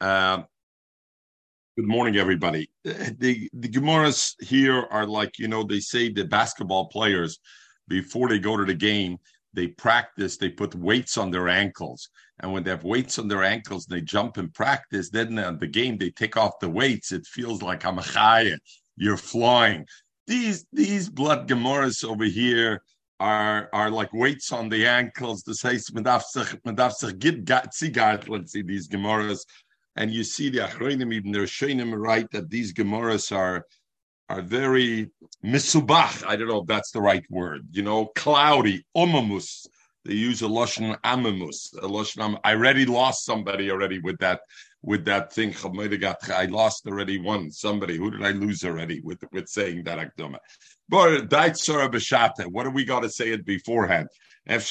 Uh, good morning, everybody. The the Gemaras here are like you know they say the basketball players before they go to the game they practice they put weights on their ankles and when they have weights on their ankles they jump in practice then at the game they take off the weights it feels like I'm a you're flying these these blood Gemaras over here are are like weights on the ankles. This heißt, man darf sich, man darf let's see these Gemaras. And you see the Achronim, even the Rishonim right that these Gemaras are are very misubach. I don't know if that's the right word. You know, cloudy, omamus. They use a lashon amamus. A lashon. Am- I already lost somebody already with that with that thing. I lost already one somebody. Who did I lose already with with saying that akdoma? But b'shata. What do we got to say it beforehand? And the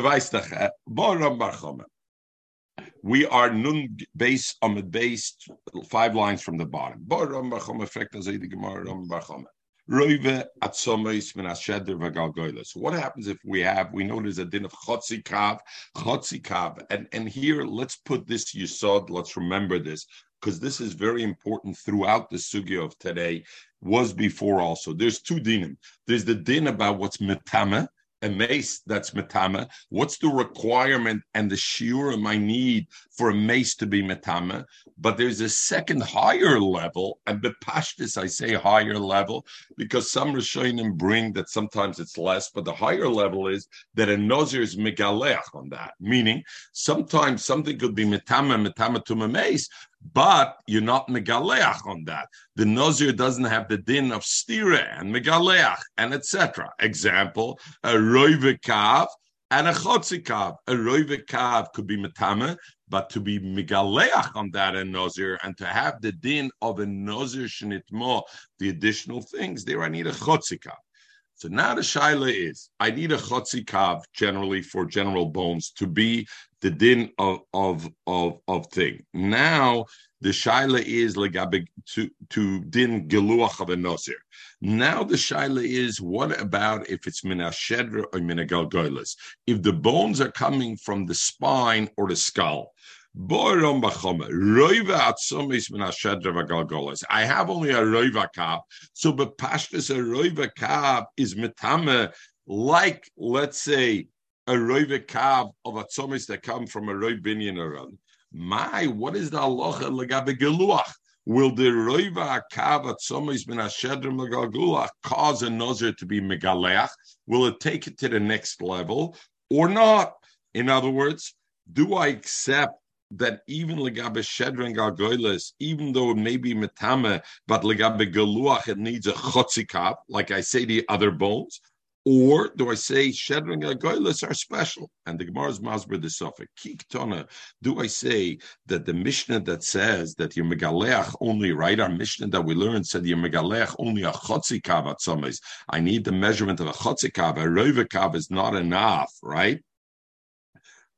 weißt we are nun base on the base five lines from the bottom. So what happens if we have, we know there's a din of chotzikav, chotzikav, and, and here let's put this yisod, let's remember this, because this is very important throughout the sugya of today, was before also. There's two dinim. There's the din about what's metama, a mace that's metama? What's the requirement and the shiurim I need for a mace to be metama? But there's a second higher level, and bepashtis I say higher level because some rishonim bring that sometimes it's less, but the higher level is that a nozir is megaleach on that, meaning sometimes something could be metama metama to a mace, but you're not megaleach on that. The Nazir doesn't have the din of stira and megaleach and etc. Example, a roivikav and a chotzikav. A roivikav could be metame, but to be megaleach on that in Nazir and to have the din of a Nazir shenitmo, the additional things, there I need a chotzikav. So now the shaila is, I need a chotzikav generally for general bones to be the din of of of of thing. Now the shaila is legabe to to din geluach of a nosir. Now the shaila is what about if it's minashedra or minagalgoilis? If the bones are coming from the spine or the skull. I have only a roiva kab. So bepashtis a roiva kab is metame, like let's say a roive kav of atzomis that come from a roiv binyan around. My, what is the halacha legabe geluach? Will the roiva kav atzomis ben ashedrim legalgulach cause a nozer to be megaleach? Will it take it to the next level or not? In other words, do I accept that even legabe shedrin galgoilis, even though it may be metame, but legabe geluach, it needs a chotzikap, like I say the other bones, or do I say Shedrin Agoilis are special? And the Gemara's Masber the Sophic. Kiktona, do I say that the Mishnah that says that you're Megaleach only, right? Our Mishnah that we learned said you're Megaleach only a Chotzikav at some is I need the measurement of a Chotzikav. A Rovikav is not enough, right?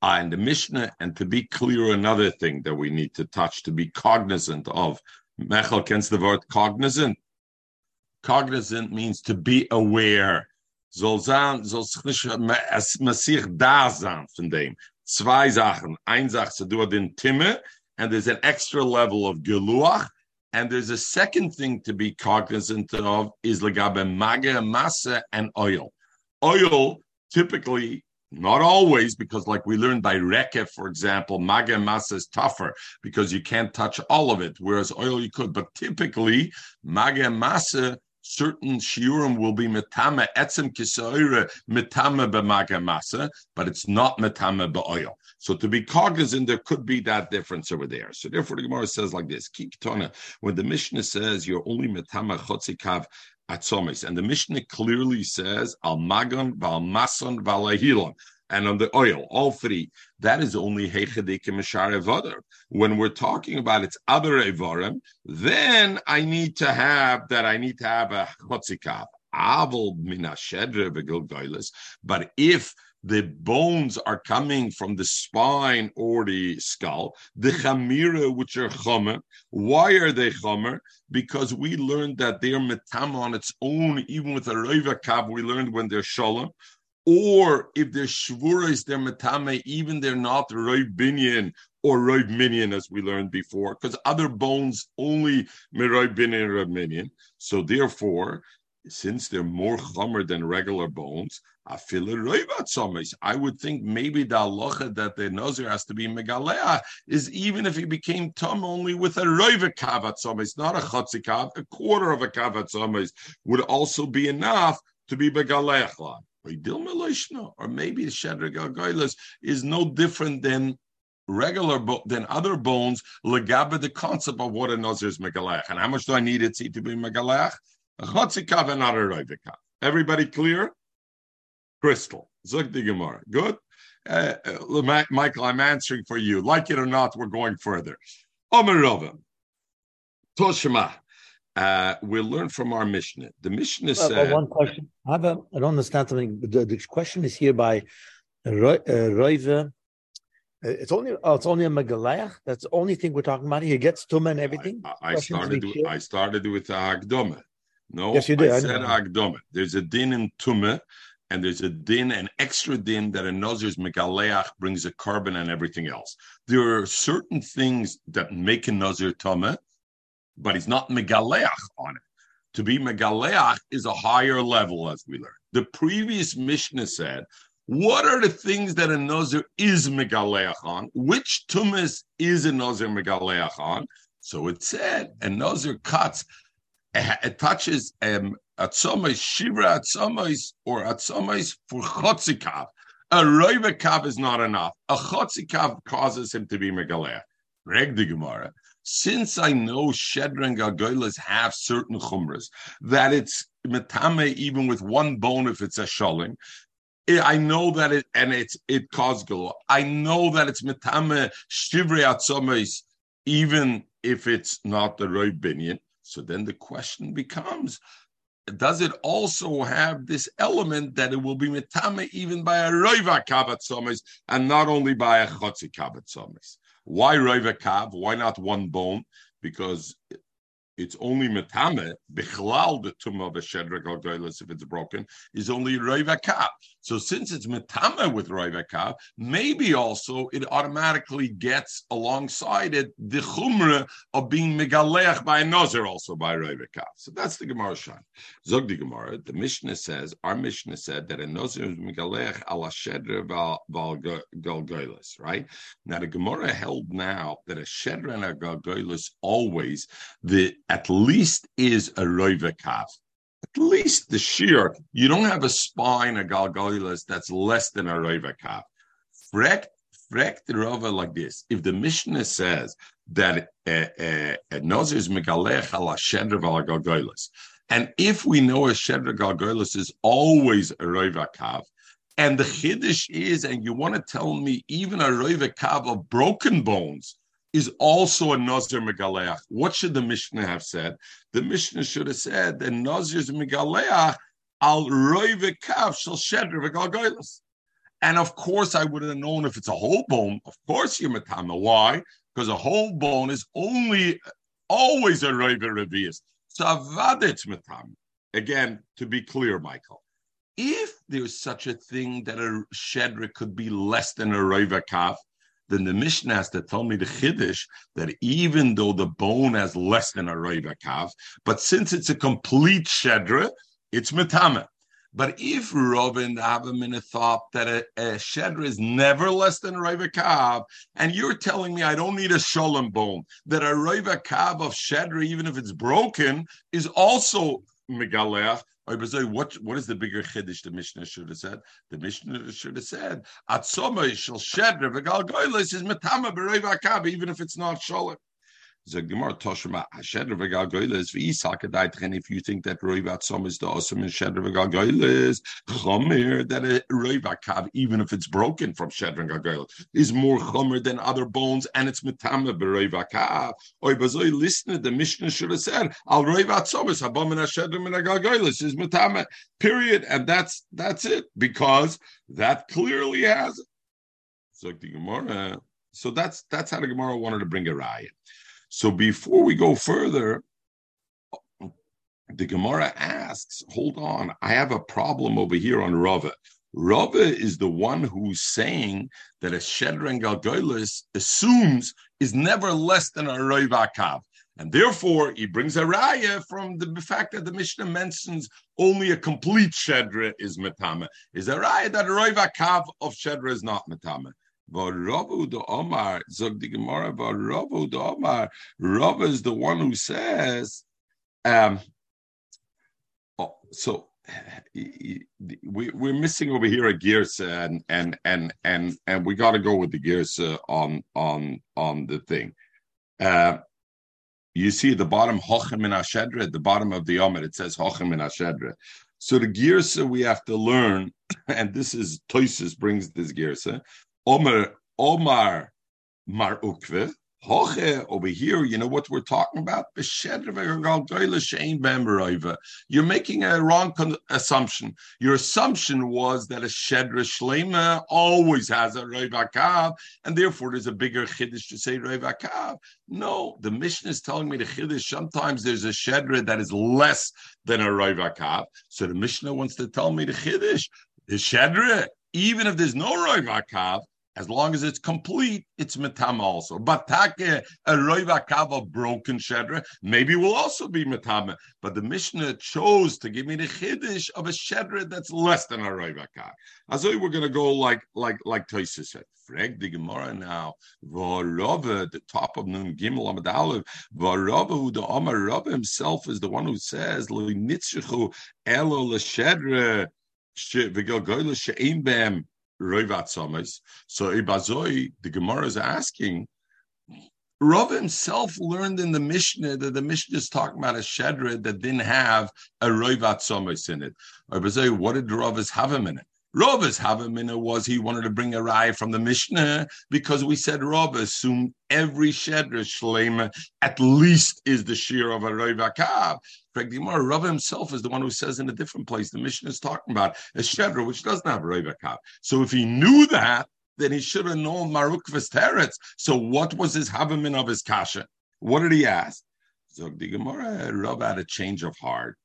And the Mishnah, and to be clear, another thing that we need to touch, to be cognizant of. Mechel against the word cognizant. Cognizant means to be aware soll sein, soll sich es masich da von dem. Zwei Sachen. Ein Sache, so du den Timme, and there's an extra level of geluach, and there's a second thing to be cognizant of is legabe maga masa and oil. Oil typically not always, because like we learned by Reke, for example, maga masa is tougher because you can't touch all of it, whereas oil you could. But typically, maga masa certain shiurim will be metame etzem kisoira metame b'magamasa, but it's not metame ba'oil. So to be cognizant, there could be that difference over there. So therefore, the Gemara says like this: Kiktona, when the Mishnah says you're only metame chotzikav atzomis, and the Mishnah clearly says al magon, val mason, val and on the oil, all three. That is only Heichedik Mishar When we're talking about its other Evarim, then I need to have that, I need to have a Chotzikav. But if the bones are coming from the spine or the skull, the chamira, which are chomer. Why are they chomer? Because we learned that they're metam on its own, even with a roiva kab, we learned when they're shalom or if they're shvuras, they're matame, even they're not roy binyan or Roiv Minion, as we learned before, because other bones only Miroiv Binion or Minion. So therefore, since they're more chomer than regular bones, I would think maybe the halacha that the nazir has to be megalea is even if he became tum only with a roiva kavat somis, not a chotzikav, a quarter of a kavat somis would also be enough to be megalea. Or maybe the shedra is no different than regular bo- than other bones, legabe the concept of what a nazir is megalech. And how much do I need it to be megalech? A chotzikav and not a roivikav. Everybody clear? Crystal. Zug the Gemara. Good. Uh, uh, Michael, I'm answering for you. Like it or not, we're going further. Omer Rova. Toshima. Uh, we'll learn from our Mishnah. The Mishnah well, said. one question. I, have a, I don't understand something. The, the question is here by. Uh, it's only oh, it's only a megalech. That's the only thing we're talking about. He gets tuma and everything. I, I started. I started with hagdoma. No, yes, you did. I, I said hagdoma. There's a din in tumah and there's a din, an extra din that a nazir's megaleach brings a carbon and everything else. There are certain things that make a nazir tama, but he's not megaleach on it. To be megaleach is a higher level, as we learned. The previous Mishnah said, "What are the things that a nazir is megaleach on? Which tumas is a nazir megaleach on?" So it said, a nazir cuts it touches um, atzomais, shivra atzomais, or atzomais for chotzikav. A roivakav is not enough. A chotzikav causes him to be megaleh. Reg the Gemara. Since I know Shedra and have certain chumras, that it's metame even with one bone if it's a shuling, eh, I know that it and it's it caused galo. I know that it's metame shivre atzomais even if it's not the roy binyan. So then the question becomes, does it also have this element that it will be metame even by a roiva kavat somes and not only by a chotzi kavat somes? Why roiva kav? Why not one bone? Because it's only metame bichlal the tumah of a shedra galgoilis if it's broken is only roiva kav. So since it's metame with roiva kav, maybe also it automatically gets alongside it the chumra of being megaleach by a nozer also by roiva kav. So that's the Gemara shan. Zog the Gemara. The Mishnah says our Mishnah said that a nozer is megaleach ala shedra val galgoilis. Right now the Gemara held now that a shedra and a galgoilis always the at least is a roivakav. At least the shear, you don't have a spine, a galgoilas that's less than a roivakav. Frek, frek the rova like this. If the Mishnah says that a, a, nazir is megalech ala shedra galgoilas, and if we know a shedra galgoilas is always a roivakav, and the chiddush is, and you want to tell me even a roivakav of broken bones is also a Nazir Megaleach. What should the Mishnah have said? The Mishnah should have said that Nazir's Megaleach al roive shall shedr v'galgoilas. And of course, I would have known if it's a whole bone. Of course, you're matama. Why? Because a whole bone is only always a roive revius. So avadet's matama. Again, to be clear, Michael, if there's such a thing that a shedra could be less than a roive then the Mishnah has to tell me the Chiddush that even though the bone has less than a Reiva Kav, but since it's a complete Shedra, it's Metame. But if Robin have a thought that a, a Shedra is never less than a Reiva Kav, and you're telling me I don't need a Sholem bone, that a Reiva Kav of Shedra, even if it's broken, is also Megalech, what what is the bigger chiddush the Mishnah should have said? The Mishnah should have said Atzoma shel shedra v'gal goyles is metama b'rei even if it's not sholem. V'isakadait if you think that roivat som is the awesome in Shedra v'gal chomer that a even if it's broken from Shedra v'gal is more chomer than other bones and it's metama b'roivakav. Oy bazoi listen the Mishnah should have said al roivat som is habam Shedra v'gal is metama period and that's that's it because that clearly has it. So the Gemara. So that's that's how the Gemara wanted to bring a riot. So before we go further, the Gemara asks, hold on, I have a problem over here on Rava. Rava is the one who's saying that a Shedra and Galgolis assumes is never less than a Roiva Kav. And therefore, he brings a raya from the fact that the Mishnah mentions only a complete Shedra is Metame. Is a raya that a Roiva Kav of Shedra is not Metame. Ravu the Omar, Zog the Gemara, Ravu the Omar, Rav is the one who says, um, oh, so we, we're missing over here a gears and and and and and we got to go with the gears on on on the thing. Uh, you see the bottom Hochem in Ashedra, at the bottom of the Omer, it says Hochem in Ashedra. So the gears we have to learn, and this is Toisus brings this gears. Omer Omar Mar Ukve, Hoche over here, you know what we're talking about? You're making a wrong con- assumption. Your assumption was that a Shedra Shlema always has a Roivakav, and therefore there's a bigger Chiddush to say Roivakav. No, the mission is telling me the Chiddush, sometimes there's a Shedra that is less than a Roivakav. So the Mishnah wants to tell me the Chiddush, the Shedra, even if there's no Roivakav, as long as it's complete, it's metama also. But take a roiva kava broken shedra, maybe will also be metama. But the Mishnah chose to give me the chiddush of a shedra that's less than a roiva kava. As we're going to go like like like Toisa said. Frag the Gemara now. Varava, the top of Nun Gimel Amad Aleph. Varava, who the Amar Rabba himself is the one who says, Lo nitzchu elo l'shedra. Bem Roivat Samas. So Ibazoi, the Gemara is asking, Rav himself learned in the Mishnah that the Mishnah is talking about a Shedra that didn't have a Roivat Samas in it. Ibazoi, what did Rav have him in it? Rav's Havamina was he wanted to bring a raya from the Mishnah because we said Rav assumed every Shedra Shlema at least is the shear of a Ravakav. Craig Dimar, Rav himself is the one who says in a different place the Mishnah is talking about a Shedra which doesn't have a Ravakav. So if he knew that, then he should have known Marukvas Teretz. So what was his Havamin of his Kasha? What did he ask? So the Gemara, Rav had a change of heart.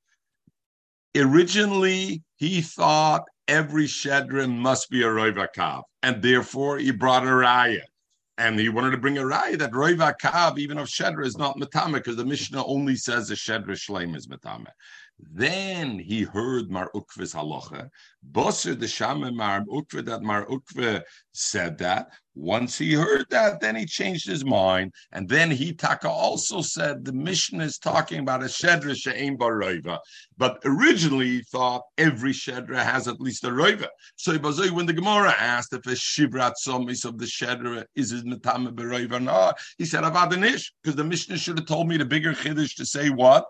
Originally, he thought every Shedrin must be a Roivakav, and therefore he brought a Raya. And he wanted to bring a Raya that Roivakav, even of Shedra, is not Matama, because the Mishnah only says a Shedra Shleim is Matama. Then he heard Mar Ukve's halacha. Boser the Shama Mar Ukve that Mar said that. Once he heard that, then he changed his mind. And then he Taka also said the mission is talking about a Shedra She'im Baroiva. But originally he thought every Shedra has at least a Roiva. So when the Gemara asked if a Shivrat Somis of the Shedra is his Matama Baroiva or not, he said about the Nish, because the Mishnah should have told me the bigger Chiddush to say what?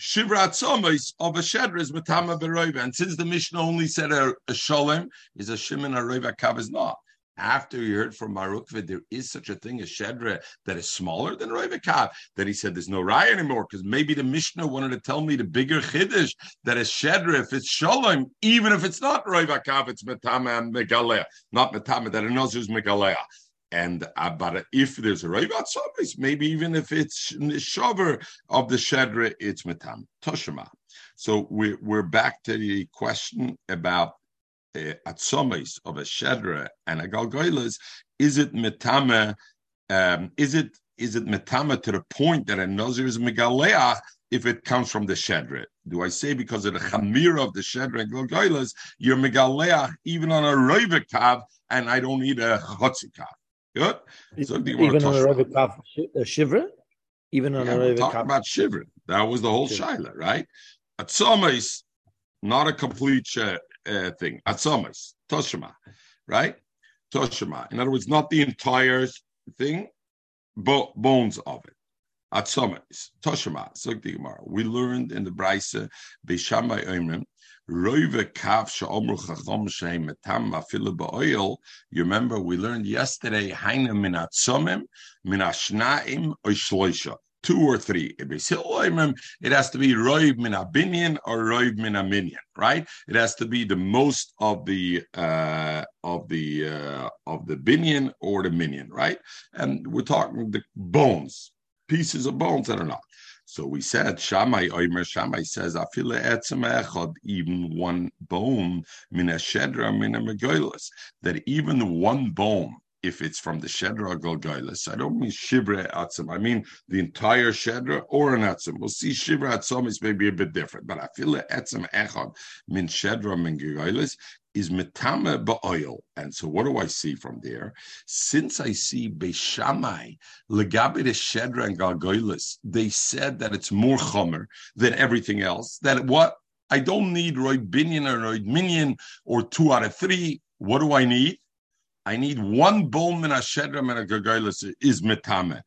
Shivrat Somos of a Shedra is Matama Beroiva. And since the Mishnah only said a, a Sholem, is a Shimon Aroiva is not. After he heard from Marukva, there is such a thing as Shedra that is smaller than Roiva Kav, that he said there's no Raya anymore, because maybe the Mishnah wanted to tell me the bigger Chiddush that is Shedra, if it's Sholem, even if it's not Roiva Kav, it's Matama and Megalea, not Matama, that it knows who's Megalea. And uh, but if there's a Reivat Sobis, maybe even if it's Shover of the Shedra, it's Metam Toshima. So we're, we're back to the question about uh, Atzomis of a Shedra and a Galgoilas. Is it Metame? Um, is it is it Metame to the point that a Nazir is Megaleach if it comes from the Shedra? Do I say because of the Chamir of the Shedra and Galgoilas, you're Megaleach even on a Roivikav, and I don't need a Chotzikav? Good. So even on a Rebbe Kaf Shivra? Even on yeah, a Rebbe talking about Shivra. That was the whole Shaila, right? Atzomis, not a complete uh, uh, thing. Atzomis, Toshima, right? Toshima. In other words, not the entire thing, but bones of it. Atzomis, Toshima, We learned in the Braisa, Beishamai Oimrim, you remember we learned yesterday Haina minatzomim minashnaim oishloisha. Two or three. It has to be roiv min abinion or roiv min minion, right? It has to be the most of the uh, of the uh, of the binion or the minion, right? And we're talking the bones, pieces of bones that are not. So we said Shammai Oimer Shammai says Afila etzem echad even one bone mina shedra mina megoilas that even one bone if it's from the Shedra Golgoilis. I don't mean Shibra Atzim. I mean the entire Shedra or an Atzim. We'll see Shibra Atzim is maybe a bit different, but the Atzim Echad min Shedra min Golgoilis is metame ba'oil. And so what do I see from there? Since I see Beishamai, legabe de Shedra and Galgoilis, they said that it's more chomer than everything else. That what? I don't need Roy Binyan or Roy Minyan or two out of three. What do I need? I need one bone min ashedra and a gargoyles is metame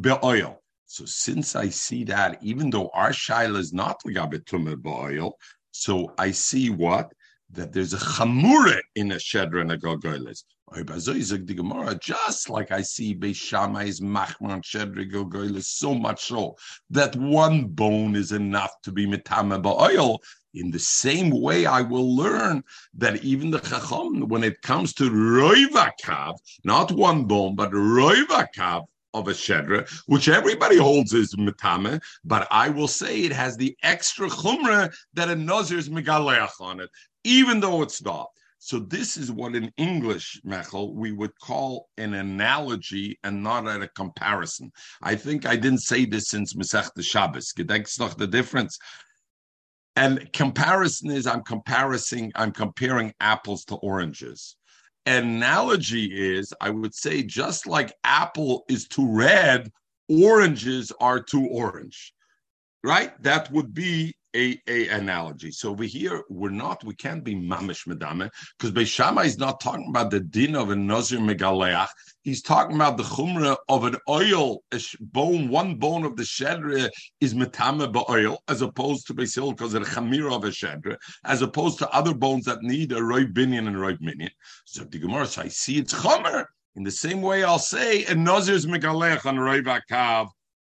be'oil. So since I see that, even though our shaila is not legabetume be'oil, so I see what that there's a chamura in a shedra and a gargoyles. Just like I see Beishamai's machman shedra gargoyles, so much so that one bone is enough to be metame be'oil. In the same way, I will learn that even the Chacham, when it comes to Roivakav, not one bone, but Roivakav of a Shedra, which everybody holds is Metame, but I will say it has the extra Chumrah that a Nazir is Megaleach on it, even though it's not. So this is what in English, Mechel, we would call an analogy and not at a comparison. I think I didn't say this since Masech the Shabbos. Gedenkst noch the difference? And comparison is I'm comparing, I'm comparing apples to oranges. Analogy is, I would say, just like apple is to red, oranges are to orange. Right? That would be a, a analogy. So over here, we're not, we can't be mamish medame, because Beishamai is not talking about the din of a nazir megaleach. He's talking about the chumra of an oil, a bone, one bone of the shedra is metame oil, as opposed to Beisil, because of the chamira of a shedra, as opposed to other bones that need a roy binyan and roy minion. So the Gemara, so I see it's chomer. In the same way, I'll say a nazir's megalech on roy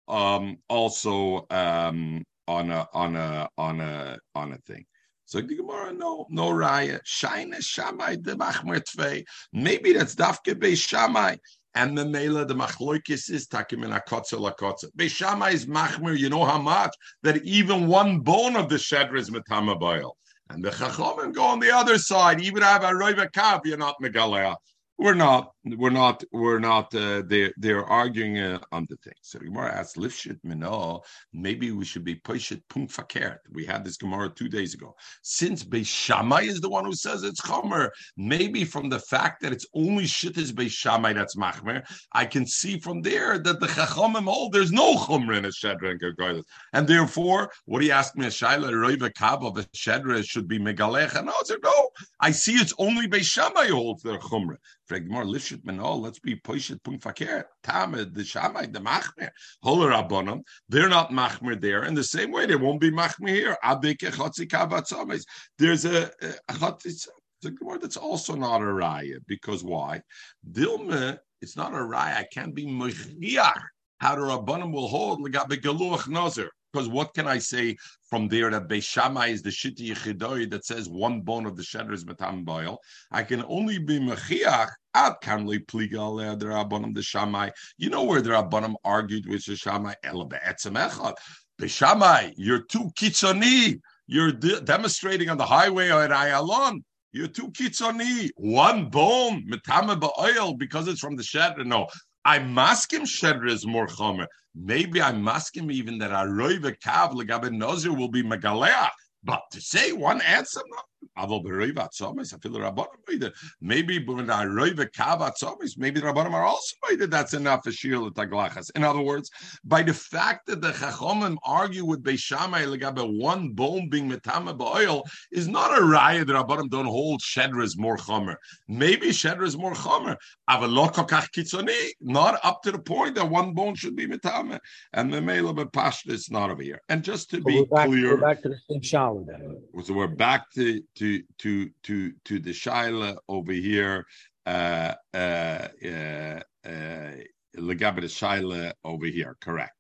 um, also um, on a on a on a on a thing. So the Gemara, no, no raya. Shaina shamai de machmer. Maybe that's dafke be shamai. And the mela the machloikis is takim in akotza lakotza. Beishamai is machmer. You know how much that even one bone of the shedra is metamabayil. And the chachamim go on the other side. Even I have a roiva kav, you're not megalea. We're not, we're not, we're not. Uh, they they're arguing uh, on the thing. So Gemara asks, "Lifshit mino." Maybe we should be poishet punk fakert. We had this Gemara two days ago. Since Beishamai is the one who says it's chomer, maybe from the fact that it's only shit is Beishamai that's machmer, I can see from there that the chachamim hold there's no chomer in a shedra and and therefore, what do you ask me? A shaila roiva kab of a shedra should be megalech, and no, no. I see it's only Beishamai holds their chomer. Fregmar lishit menol. Let's be poishet punk fakir. Tamed the shamai the machmer. Holer abonim. They're not machmer there. In the same way, they won't be machmer here. Abike chotzi kavatzomes. There's a, chotzi. The Gemara that's also not a raya because why? Dilma, it's not a raya. I can't be mechiach. How the rabbanim will hold legabe galuach nazir. Because what can I say from there that Beishamai is the Shiti Yechidoi that says one bone of the sheder is Matam Boil? I can only be Mechiach at Kanli Pligal the Rabbanim the Shammai. You know where the Rabbanim argued with the Shammai? Ela Be'etzem Echad. Beishamai, you're too kitzoni. You're de- demonstrating on the highway at Ayalon. You're too kitzoni. One bone, metame ba'oil, because it's from the shed. No, I'm masking shedra is more chomer. Maybe I'm masking even that a roive kav legabe nozir will be megaleach. But to say one answer, maybe when I roive kavat maybe the rabbanim are also that that's enough for shir l'taglachas. In other words, by the fact that the chachomim argue with Beishamai legabe one bone being metama ba'oil is not a raya that rabbanim don't hold shedra is more chomer. Maybe shedra is more chomer. Avalokokach kitzoni, not up to the point that one bone should be metama, and the mela bepashta is not over here. And just to be we're back, clear, we're back to the same shalom. So we're back to to to to to the shaila over here. Uh, uh, uh, uh, shaila over here. Correct.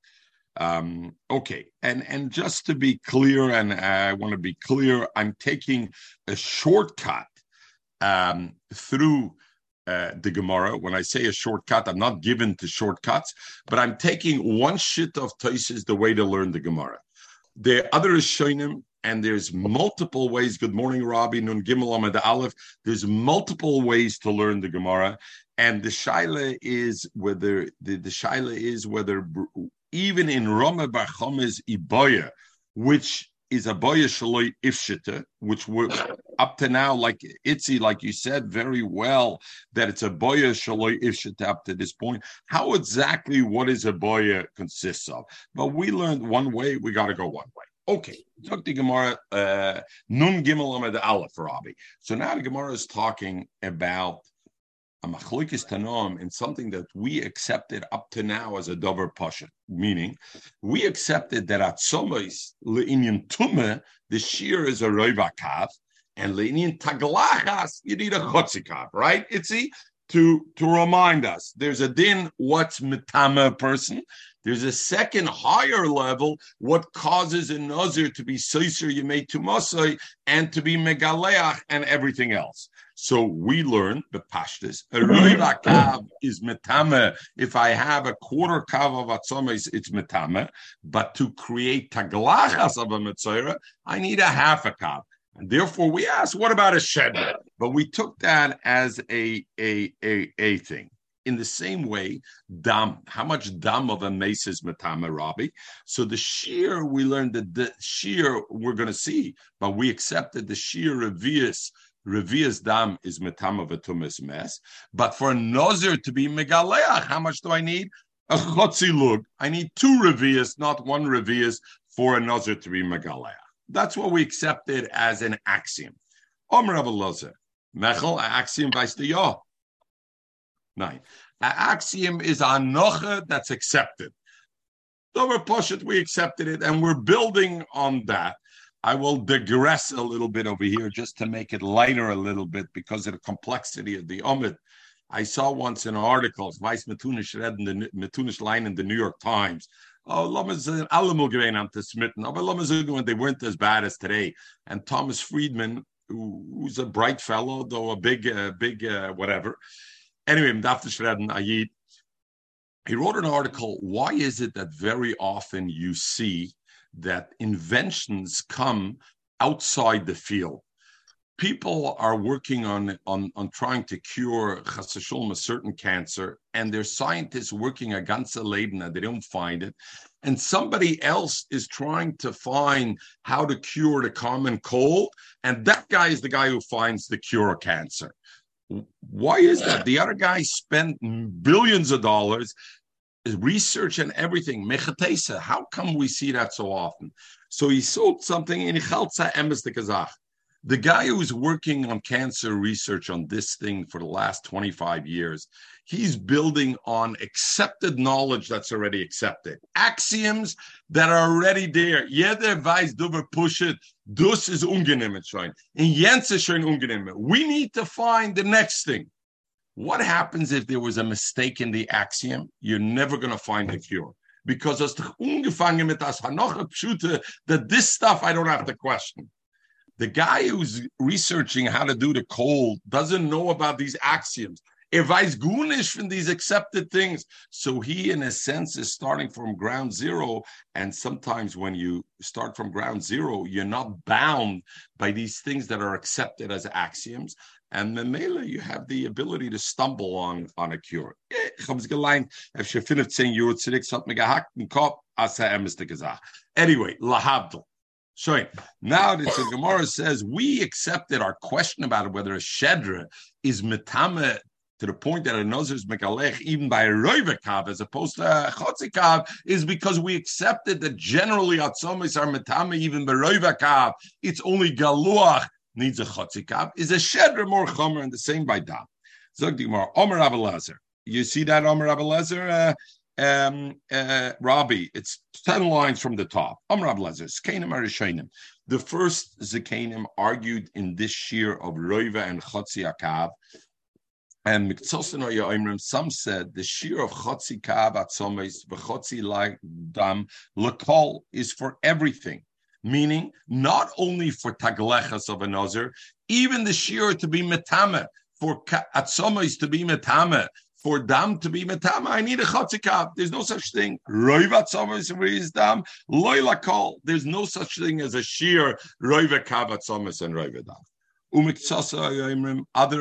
Um, okay, and and just to be clear, and I want to be clear, I'm taking a shortcut um, through uh, the Gemara. When I say a shortcut, I'm not given to shortcuts, but I'm taking one shit of Toises the way to learn the Gemara. The other is Shoinim, and there's multiple ways. Good morning, Rabbi Nun Gimel Amad Aleph. There's multiple ways to learn the Gemara, and the shaila is whether the, the shaila is whether even in Rama Bar Chomes Iboya, which is a boya shaloi ifshita, which we're up to now, like Itzi, like you said very well, that it's a boya shaloi ifshita up to this point. How exactly what is a boya consists of? But we learned one way, we got to go one way. Okay, took the Gemara uh, Nun Gimel Amad Aleph Rabbi. So now the Gemara is talking about a machlokes tanom in something that we accepted up to now as a dover pasha, meaning we accepted that at somos leinian tume the shear is a roivakav, and leinian taglachas you need a chotzikav, right? Itzi to to remind us there's a din what's mitama person. There's a second higher level what causes a nazir to be soiser to masai and to be megaleach and everything else. So we learn the pashtas. A kav is metame. If I have a quarter kav of atzomes, it's metame. But to create taglachas of a mitzvah, I need a half a kav. Therefore, we asked, what about a shed? But we took that as a a a, a thing. In the same way, dam, how much dam of a mace is metame rabbi? So the shear, we learned that the shear we're going to see, but we accepted the shear revius Revia's dam is metama v'tumis mes. But for a nozer to be megaleach, how much do I need? A chotzi lug. I need two revias, not one revias, for a nozer to be megaleach. That's what we accepted as an axiom. Omer Abelazar. Mechel, axiom the yo. Nine. An axiom is a noche that's accepted. Over Poshet, we accepted it, and we're building on that. I will digress a little bit over here just to make it lighter a little bit because of the complexity of the Omid. I saw once in articles, Vice Matunish read in the Matunish line in the New York Times. Oh, Lamazin, Alamugrein am smitten. but Lamazin when they weren't as bad as today. And Thomas Friedman, who, who's a bright fellow, though a big, uh, big, uh, whatever. Anyway, Mdafta Shredden Ayid. He wrote an article. Why is it that very often you see that inventions come outside the field. People are working on, on, on trying to cure a certain cancer, and there's scientists working against a Leben they don't find it. And somebody else is trying to find how to cure the common cold, and that guy is the guy who finds the cure of cancer. Why is that? The other guy spent billions of dollars research and everything. Mechatesa. How come we see that so often? So he sold something in Chalza Emes de Kazakh. The guy who's working on cancer research on this thing for the last 25 years, he's building on accepted knowledge that's already accepted. Axioms that are already there. Jeder weiß, du push it. Dus is ungenehm schon. In Jens schon. We need to find the next thing. What happens if there was a mistake in the axiom? You're never going to find a cure. Because as ungefangen mit das that this stuff I don't have to question. The guy who's researching how to do the cold doesn't know about these axioms. Er weiß gunish from these accepted things. So he, in a sense, is starting from ground zero. And sometimes when you start from ground zero, you're not bound by these things that are accepted as axioms. And Memela, you have the ability to stumble on, on a cure. Anyway, lahabdel. So now the Gemara says we accepted our question about whether a shedra is metame to the point that a nazir is mekalech even by a roivakav as opposed to a chotzikav is because we accepted that generally atzomis are metame even by roivakav. It's only galuach needs a chotzikav, is a shedra more chomer, and the same by dam. Zog Gemara, Omer. You see that Omer Abelezer, uh, um, uh, Rabbi? It's ten lines from the top. Omer Abelezer, Zkanim Arishonim. The first Zakanim argued in this shear of Roiva and Chotzi Akav. And some said the shear of Chotzi Kav Atzomes, like Dam, Lekol is for everything meaning not only for taglechas of a even the shear to be metame for atzomos to be metame, for dam to be metama, I need a chotzikav. There's no such thing. Roivat dam loyla kol. There's no such thing as a sheer roiva kavat and roiva dam. Other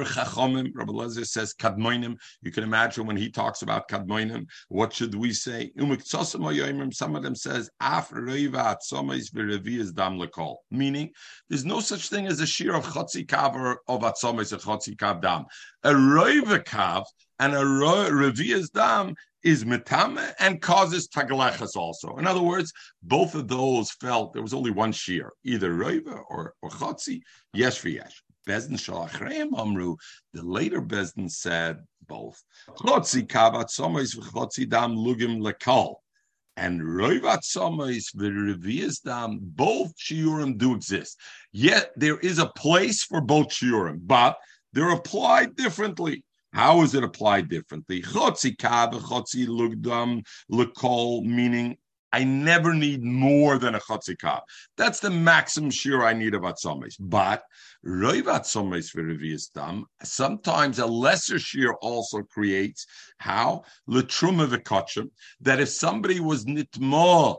chachomim. Rabbi Lezer says kadmoinim. You can imagine when he talks about kadmoinim, what should we say? Some of them says af roiva atzomis v'revias dam lekol. Meaning, there's no such thing as a sheer of chotzi kav of atzomis and chotzi kav dam. A roiva kav and a revia's dam is metame and causes tagalechas also. In other words, both of those felt there was only one shear, either roiva or, or chotzi, for yesh. Bezdin shalachreim amru. The later Bezdin said both. Chotzi kavat somois v'chotzi dam lugim lekal. And roivat somois v'revias dam, both shiurim do exist. Yet there is a place for both shiurim, but they're applied differently. How is it applied differently? Chotzi kab, chotzi lekol, meaning I never need more than a chotzi kab. That's the maximum share I need of atzomes. But roiv atzomes dam, sometimes a lesser shear also creates how letruma v'kotchim, that if somebody was nitmo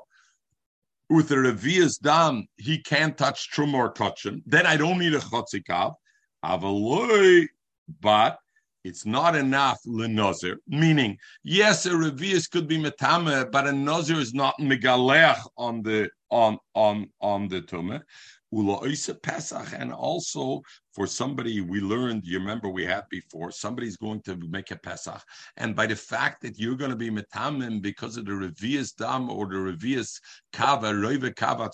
with a revias dam, he can't touch truma or kotchim, then I don't need a chotzi kab. Avaloi, but it's not enough lenozir, meaning yes, a revius could be metame, but a nozir is not megalech on the on on on the tumah. Pesach, and also for somebody we learned, you remember we had before, somebody's going to make a Pesach, and by the fact that you're going to be metamim because of the revius dam or the revius kava, roive kava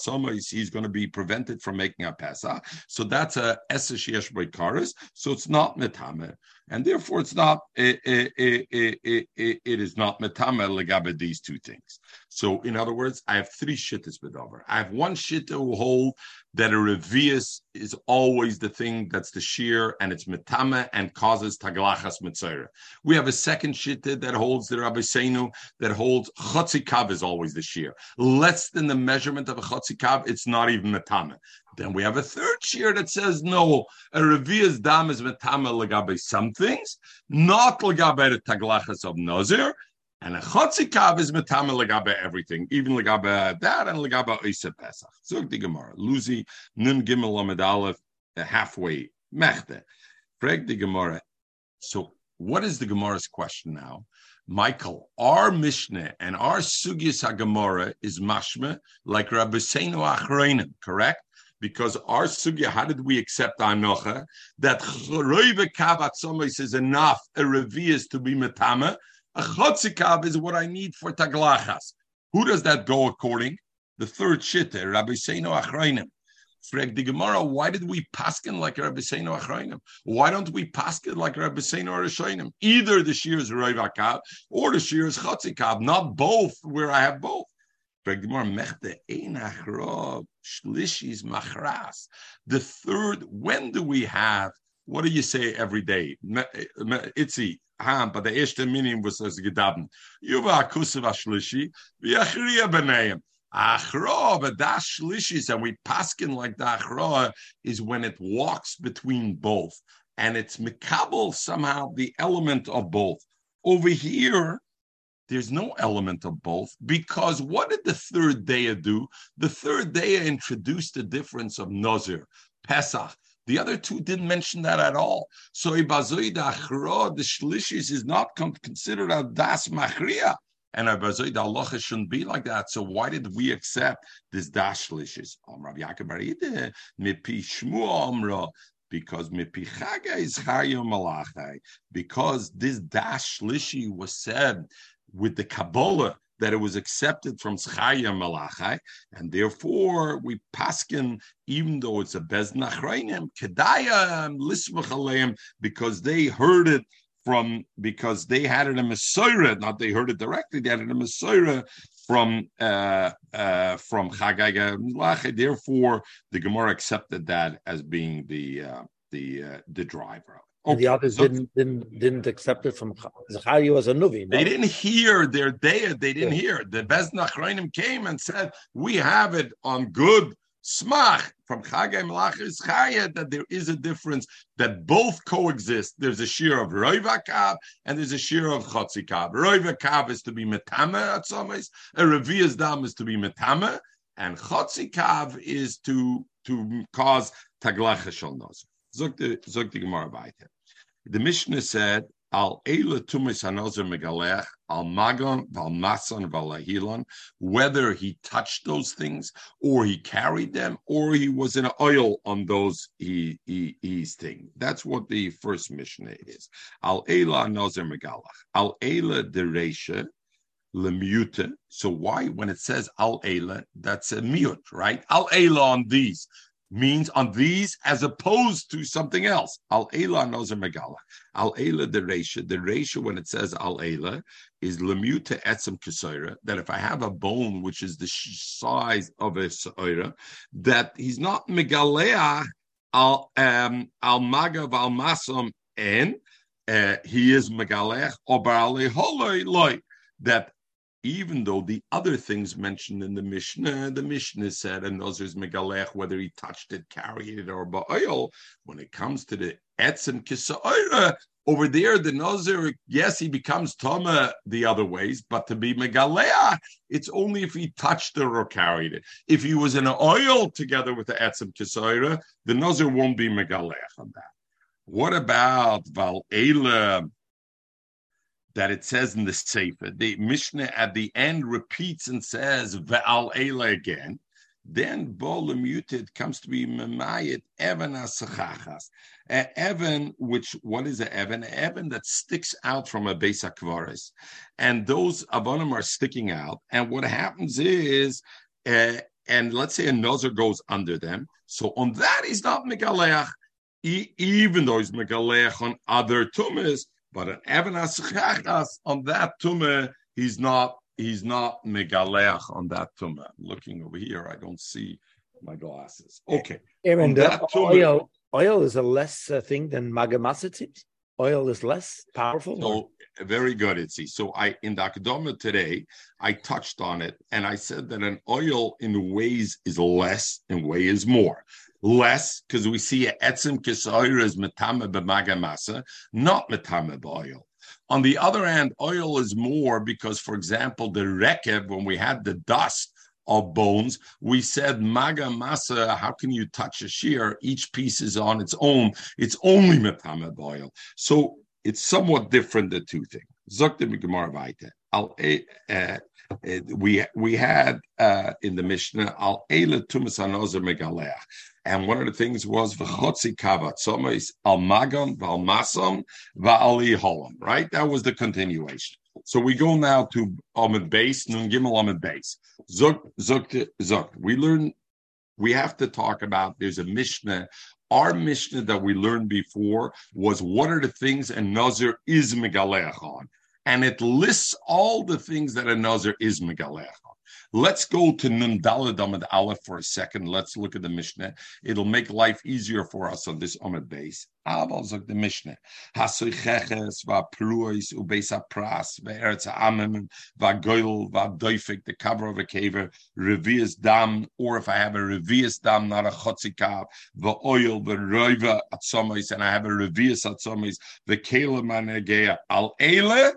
he's going to be prevented from making a Pesach. So that's a eseshesh by so it's not metamim and therefore it's not it, it, it, it is not metame legabe these two things. So in other words, I have three shittas bedover. I have one shitta who hold that a revius is always the thing that's the shear and it's metame and causes taglachas mitzayra. We have a second shitta that holds the Rabbi Seinu that holds chotzikav is always the shear. Less than the measurement of a chotzikav, it's not even metame. Then we have a third shear that says no, a revius dam is metame legabe some things, not legabe the taglachas of nazir. And a chotzikav is metame legabe everything, even legabe that and legabe isa pesach. Zog the Gemara, Luzi nun gimel lamed aleph, halfway mechte. Frag the Gemara. So what is the Gemara's question now? Michael, our Mishnah and our Sugyas HaGemara is mashma like Rabbi Seinu Achreinim, correct? because our sugya, how did we accept Anocha? That Choroive Kavat is enough, a revius to be Metama. A Chotzikav is what I need for Taglachas. Who does that go according? The third shitter, Rabbi Seino Achrayim. Frag the Gemara, why did we paskin like Rabbi Seino Achrayim? Why don't we paskin like Rabbi Seino Arashayim? Either the shear is Roivakav or the shear is Chotzikav, not both, where I have both. The third, when do we have? What do you say every day? Itzi, ham, but the erste minim was as gedaben. Yuva akusav ashlishi, v'achriya b'neim. Achra, but that shlishis, and we paskin like the achra is when it walks between both, and it's mikabel somehow the element of both. Over here, there's no element of both because what did the third day do? The third day introduced the difference of Nazir, Pesach. The other two didn't mention that at all. So Ibazoid Achra, the Shlishis, is not considered a Das Machria. And Ibazoid Allah shouldn't be like that. So why did we accept this Das Shlishis? because is because this dash lishi was said with the Kabbalah that it was accepted from Schaya Malachai, and therefore we paskin, even though it's a Beznachrainim, Kedaya Lismach because they heard it from because they had it in Masorah, not they heard it directly, they had it in Masorah from uh, uh, from Chagaga Malachai. Therefore, the Gemara accepted that as being the uh, the uh, the driver. Okay. And the others so, didn't didn't didn't accept it from Zachariah was a nuvi. No? They didn't hear their day. They didn't yeah. hear. The Beznach came and said, "We have it on good Smach from Chagai Malach is Chaya that there is a difference that both coexist. There's a shear of Roivakav and there's a shear of Chotzikav. Roivakav is to be Metame at Somes, a Revias Dam is to be Metame, and Chotzikav is to to cause Taglacha Shal Nos. Zog the Gemara weiter. The Mishnah said Al Eila Tumis Hanozer Megalech, Al Magon, Val Masan, Val whether he touched those things or he carried them or he was in oil on those he, he, he's thing. That's what the first Mishnah is. Al Eila Hanozer Megalech, Al Eila Deresha, Lemute. So why, when it says Al Eila, that's a mute, right? Al Eila on these means on these as opposed to something else. Al Ela nozer megala. Al Ela the ratio. The ratio when it says Al Ela is lemuta etzem kisoira. That if I have a bone which is the size of a soira, that he's not megalea al um, magav al masam and uh, he is megalech or loy that even though the other things mentioned in the Mishnah, the Mishnah said, and those is Megalech, whether he touched it, carried it, or Ba'ayol, when it comes to the Etzem Kisa'ira, over there, the Nazir, yes, he becomes Toma the other ways, but to be Megalea, it's only if he touched it or carried it. If he was in oil together with the Etzem Kisa'ira, the Nazir won't be Megalech on that. What about Val that it says in the Sefer. The Mishnah at the end repeats and says Ve'al Eila again. Then Bola muted comes to be Memayit Evan Asachachas. Evan, which what is an Evan? Evan that sticks out from a Kvaris. And those Avanim are sticking out. And what happens is, uh, and let's say a Nozer goes under them. So on that, he's not Megaleach, even though he's Megaleach on other tumas but an Evan Asachachas on that tumah, he's not he's not megaleach on that tumah. Looking over here, I don't see my glasses. Okay. Aaron, the oil, oil is a less uh, thing than magamasa, it seems. Oil is less powerful. So very good, Itzi. So I in the Akadoma today, I touched on it and I said that an oil in ways is less and way is more less because we see a etzim kisoir is metame b'magamasa, not metame b'oil. On the other hand, oil is more because, for example, the rekev, when we had the dust of bones, we said maga masa, how can you touch a shear? Each piece is on its own. It's only metame b'oil. So it's somewhat different, the two things. Eh, eh, eh, we we had uh, in the Mishnah al eila tumas anozer megaleach. And one of the things was v'chotzi kavat someis al magon v'al masam v'ali holam. Right, that was the continuation. So we go now to Amid Base, Nun Gimel Amid Base. Zuk Zuk Zuk. We learn. We have to talk about. There's a Mishnah. Our Mishnah that we learned before was what are the things a Nazir is megaleach on, and it lists all the things that a Nazir is megaleach Let's go to Nun Dalad Aleph for a second. Let's look at the Mishnah. It'll make life easier for us on this Amid base. Aber sagt the Mishnah, Hasoicheches va pruis ubesa pras ve'eretz ha'amim va goil va doifik, the cover of a caver, revius dam, or if I have a revius dam, not a chotzikav, va oil, va roiva at and I have a revius at somis, the kela manegea al ele,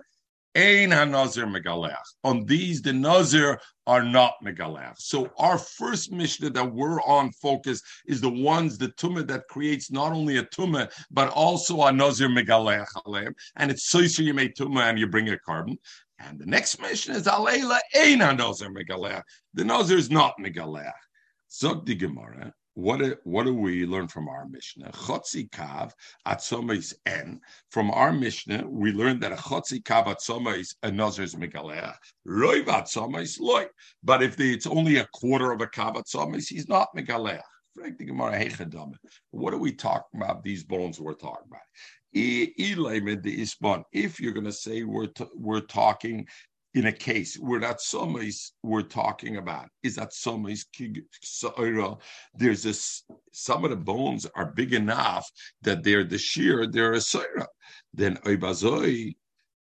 Ein hanazir megaleach. On these, the nazir are not megaleach. So our first Mishnah that we're on focus is the ones, the tumah that creates not only a tumah, but also a nazir megaleach And it's soiser you make tumah and you bring a carbon. And the next Mishnah is alayla ein hanazir megaleach. The nazir is not megaleach. Zog the Gemara what what do we learn from our Mishnah? Chotzi kav atzoma is en. From our Mishnah, we learned that a chotzi kav atzoma is a nazar's megaleh. Roiv loy. But if the, it's only a quarter of a kav atzoma, he's not megaleh. What are we talking about? These bones we're talking about. If you're going to say we're t- we're talking in a case where that somebody's we're talking about is that somebody's there's this some of the bones are big enough that they're the shear they're a soira then oibazoi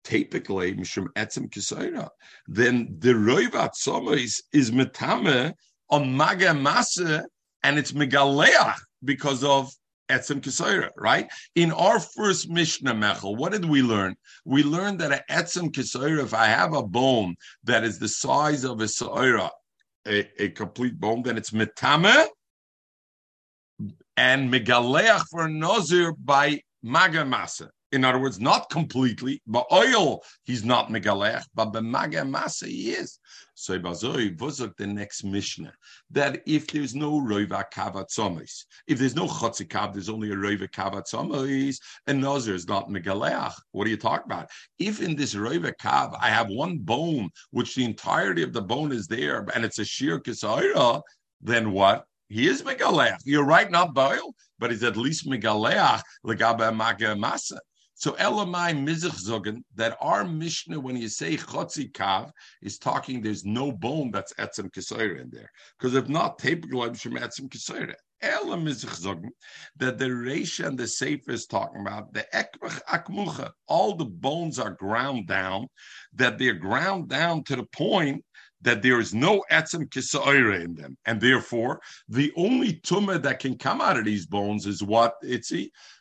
typically mishum etzem kisoira then the roivat somebody's is metame on maga masa and it's megaleach because of etzem kisoira, right? In our first Mishnah Mechel, what did we learn? We learned that an etzem kisoira, if I have a bone that is the size of a soira, a, a complete bone, then it's metame and megaleach for nozir by magamasa. In other words, not completely, but oil he's not megalech, but b'maga masa he is. So Bazoi vuzuk the next Mishnah that if there's no roiva kavat somis, if there's no chotzikav, there's only a roiva kavat somis, and nazir is not megalech. What are you talking about? If in this roiva kav I have one bone, which the entirety of the bone is there, and it's a sheer kisaira, then what? He is megalech. You're right, not boil, but he's at least megalech legabe maga masa. So Elamai Mizich Zogan, that our Mishnah, when you say Chotzi Kav, is talking there's no bone that's Etzem Kisoira in there. Because if not, Tepegloim Shem Etzem Kisoira. Elam Zogan, that the Reisha and the Sefer is talking about, the Ekmach Akmucha, all the bones are ground down, that they're ground down to the point that there is no etzem kisaira in them, and therefore the only tumah that can come out of these bones is what it's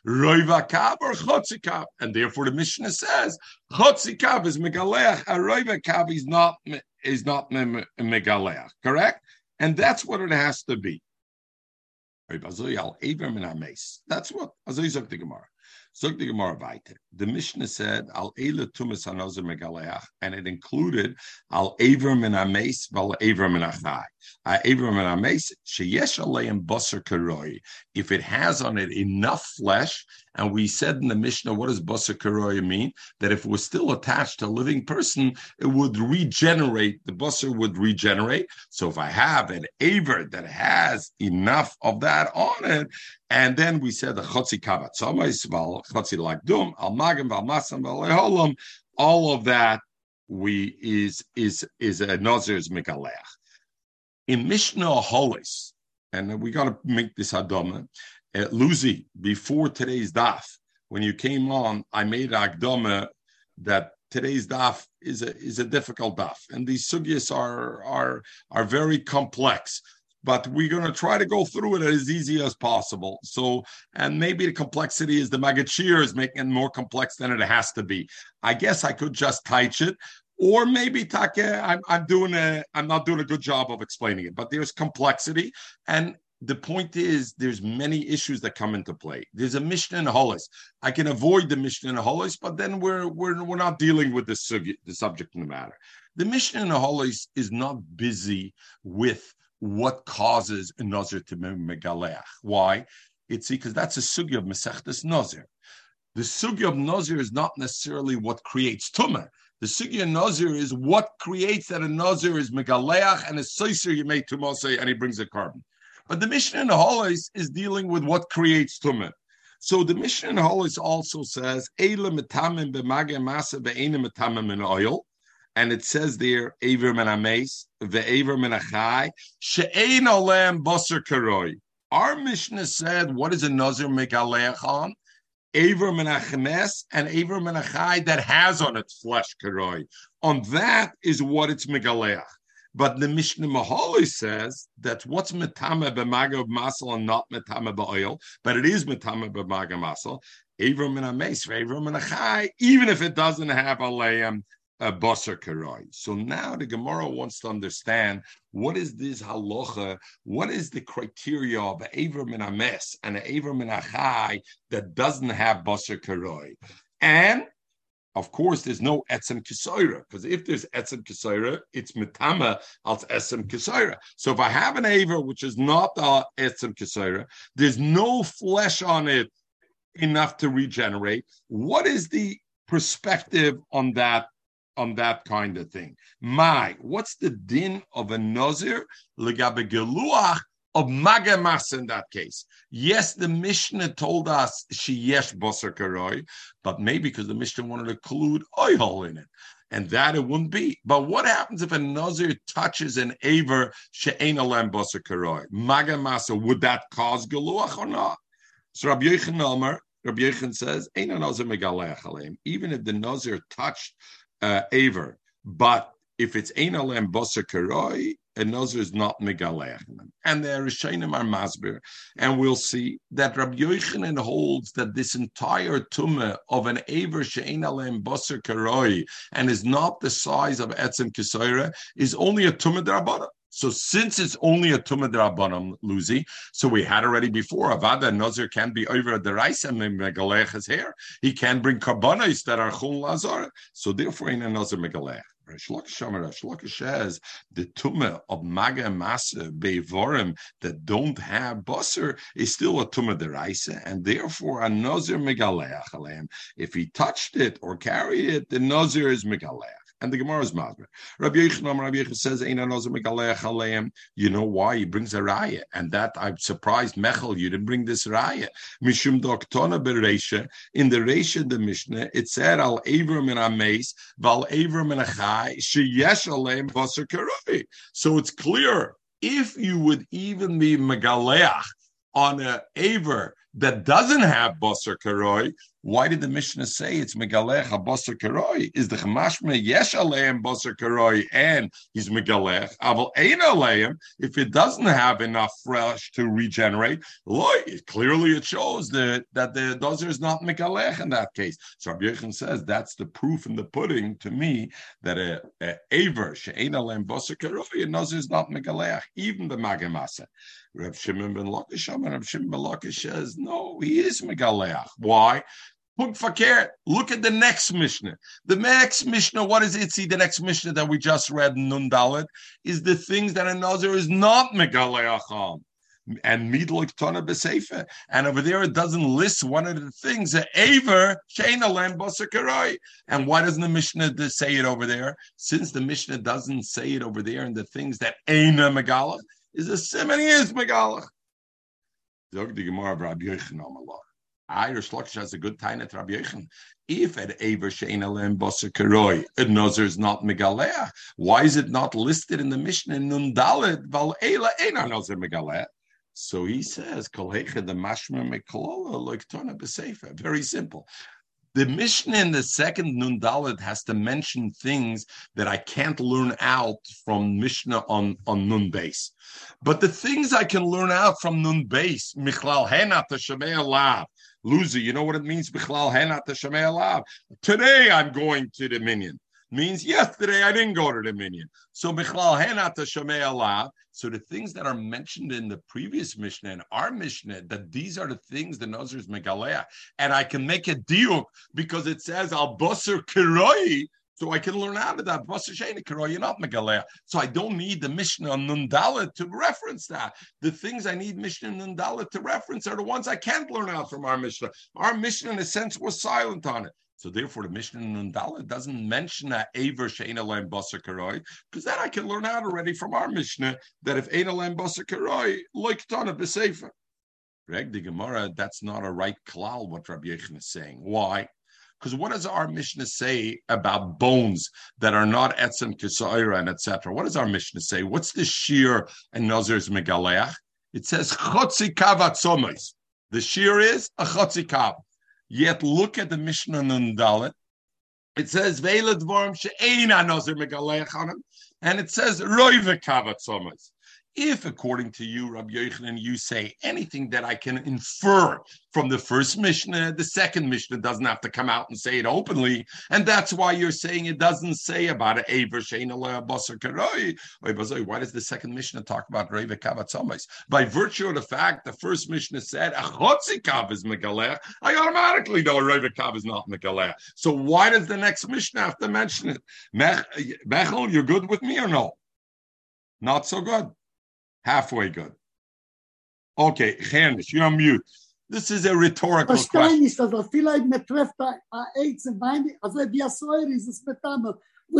roivakav or chotzikav, and therefore the Mishnah says chotzikav is megaleach, a roivakav is not is not megaleach, correct? And that's what it has to be. That's what Azizak the Gemara. Zog the Gemara. The Mishnah said, Al Eile Tumas Hanozer Megaleach, and it included Al Aver Ames, Val Aver Min Achai. Aver Min Ames, Sheyesh Aleim Basar Karoi. If it has on it enough flesh, and we said in the Mishnah, what does Basar Karoi mean? That if it was still attached to a living person, it would regenerate, the Basar would regenerate. So if I have an Aver that has enough of that on it, and then we said the chotzi kavat somais, val chotzi like dum, al val. All of that we is is is a nazir's megalech. In Mishnah Holis, and we got to make this hadoma. Uh, Luzi, before today's daf, when you came on, I made a that today's daf is a is a difficult daf, and these sugyas are are are very complex but we're going to try to go through it as easy as possible. So, and maybe the complexity is the magachir is making it more complex than it has to be. I guess I could just teach it, or maybe Take, I'm, I'm doing a, I'm not doing a good job of explaining it. But there's complexity, and the point is there's many issues that come into play. There's a Mishnah in Holis. I can avoid the Mishnah in Holis, but then we're we're we're not dealing with the subject, the subject in the matter. The Mishnah in Holis is not busy with what causes a nazir to be megaleach. Why? It's because that's a sugya of Masechtas Nazir. The sugya of Nazir is not necessarily what creates tumah. The sugya Nazir is what creates that a Nazir is megaleach and a soiser you make tumah and he brings a carbon. But the Mishnah in Holis is dealing with what creates tumah. So the Mishnah in Holis also says, Eila metamim b'mage masa be'ena metamim in oil and it says there, Aver men ames, ve'aver men achai, she'ein olem boser karoi. Our Mishnah said, what is a nazir megaleach on? Aver men achemes and aver men achai that has on it flesh karoi. On that is what it's megaleach. But the Mishnah Mahali says that what's metame b'maga of masal and not metame b'oil, but it is metame b'maga masal. Avram and Ames, Avram and even if it doesn't have a layam, a basar karoi. So now the Gemara wants to understand what is this halacha, what is the criteria of Avram and Ames and an Avram and Achai that doesn't have basar karoi. And of course, there's no etzem kisoira because if there's etzem kisoira, it's mitama als etzem kisoira. So if I have an aver which is not uh, etzem kisoira, there's no flesh on it enough to regenerate. What is the perspective on that on that kind of thing. My, what's the din of a nazir legabe geluach of magamas in that case? Yes, the Mishnah told us she yes boser karoi, but maybe because the Mishnah wanted to include oil in it. And that it wouldn't be. But what happens if a nazir touches an aver she'ein alem boser karoi? Magamasa, would that cause geluach or not? So Rabbi Yechon Rabbi Yechon says, even if the nazir touched uh, Aver, but if it's ein alem boser karoi, a nozer is not megalech. And the Rishonim are masbir, and we'll see that Rabbi Yochanan holds that this entire tumah of an aver she'ein alem boser karoi and is not the size of etzem kisoira is only a tumah derabana. So since it's only a tumah drabanam, Luzi, so we had already before, Avada Nazir can be over the rice and Megalech is hair. He can bring karbanos that are chul lazar. So therefore, in a Nazir Megalech. Shloka says the tumah of maga masa beivorim that don't have basar is still a tumah deraisa, and therefore a nazir megaleach If he touched it or carried it, the nazir is megaleach. And the Gemara is Mazmer. Rabbi Yechon, Rabbi Yechon says, You know why? He brings a raya. And that I'm surprised, Mechel, you didn't bring this raya. Mishum doktona bereisha. In the Reisha, the Mishnah, it said, Al Avram in Ames, Val Avram in Achai, Sheyesh Aleim Basar Karoi. So it's clear, if you would even be Megaleach on a Aver that doesn't have Basar Karoi, why did the Mishnah say it's Megalech Basar Karoi? Is the Chamashme Yesh Aleim Basar Karoi and he's Megalech? Aval Ein Aleim, if it doesn't have enough fresh to regenerate, clearly it shows that, that the dozer is not Megalech in that case. So Rabbi Yechon says that's the proof in the pudding to me that a, a Aver, She'ein Aleim Basar Karoi, dozer is not Megalech, even the Magemasa. Reb Shimon ben Lakish, Reb Shimon ben Lakish says, no, he is Megaleach. Why? Look at the next Mishnah. The next Mishnah, what is it? See, the next Mishnah that we just read, Nun Dalet, is the things that a Nazir is not Megaleacham. And Midlik Tona Besefer. And over there, it doesn't list one of the things, that Aver, Shana Lam Basakarai. And why doesn't the Mishnah say it over there? Since the Mishnah doesn't say it over there in the things that Aina Megala is a simon is Megalach. Zog the Gemara Rabbi Yechon Lakish has a good time at Rabbi Yechon. If at Aver Shein Alem Karoi, a Nozer is not Megaleh, why is it not listed in the Mishnah in Nun Dalet Val Eila Eina Nozer Megaleh? So he says, Kolhecha the Mashma Mekolola Loiktona Besefa. Very simple. The Mishnah in the second Nun Dalet has to mention things that I can't learn out from Mishnah on, on Nun base. But the things I can learn out from Nun base, Michlal Henat Alav, Luzi, you know what it means? Bichlal Henat Alav. Today I'm going to the minyan means yesterday I didn't go to the minyan. So Bichlal Henat Shemei Alav. So the things that are mentioned in the previous Mishnah and our Mishnah, that these are the things the Nazir is Megalea. And I can make a diuk because it says Al Basar Kiroi. So I can learn out of that. So I don't need the Mishnah Nundala to reference that. The things I need Mishnah Nundala to reference are the ones I can't learn out from our Mishnah. Our Mishnah, in a sense, was silent on it. So therefore, the Mishnah Nundala doesn't mention that Aver Sheina Lam Basar because then I can learn out already from our Mishnah that if Eina Lam Basar Karoi, like Tana Besefa. Reg the Gemara, that's not a right klal what Rabbi Yechon is saying. Why? Because what does our Mishnah say about bones that are not etzem kisaira and etc.? What does our Mishnah say? What's the shear and nazir's megaleach? It says chotzi kavat The shear is a chotzi kav. Yet look at the Mishnah Nun Dalet. It says Veilad Vorm She'eina Nazir Megaleach and it says Roive Kavat if, according to you, Rabbi Yochanan, you say anything that I can infer from the first Mishnah, the second Mishnah doesn't have to come out and say it openly, and that's why you're saying it doesn't say about it. Why does the second Mishnah talk about Reva Kavatzomis? By virtue of the fact the first Mishnah said Achotzikav is Megalech, I automatically know Reva Kav is not Megalech. So why does the next Mishnah have to mention it? Mechel, you're good with me or no? Not so good halfway good. Okay, Hamish, you're on mute. This is a rhetorical question. also vielleicht man Aids in Beine, also wie Säure ist es mit einem,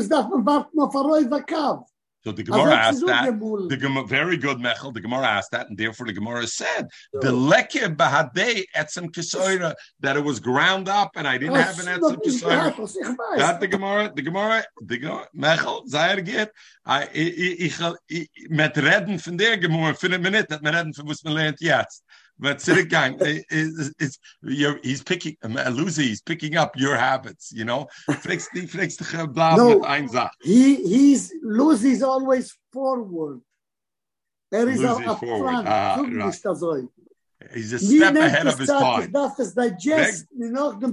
darf man warten auf ein Räuber Kav. So the Gemara asked that. The Gemara, very good, Mechel. The Gemara asked that, and therefore the Gemara said the lekir bahadei etzem kisoira that it was ground up, and I didn't have an etzem kisoira. That the Gemara, the Gemara, the Gemara, Mechel, er geht. Ich met redden von der Gemara, wir nicht, dass wir redden von was man lernt jetzt. But Gang, is, is, he's picking, Lucy, he's picking up your habits, you know? no, he, he's, Lucy's always forward. Er is a, a forward. Ah, right. He's a step ahead of his time. Das ist digest, noch dem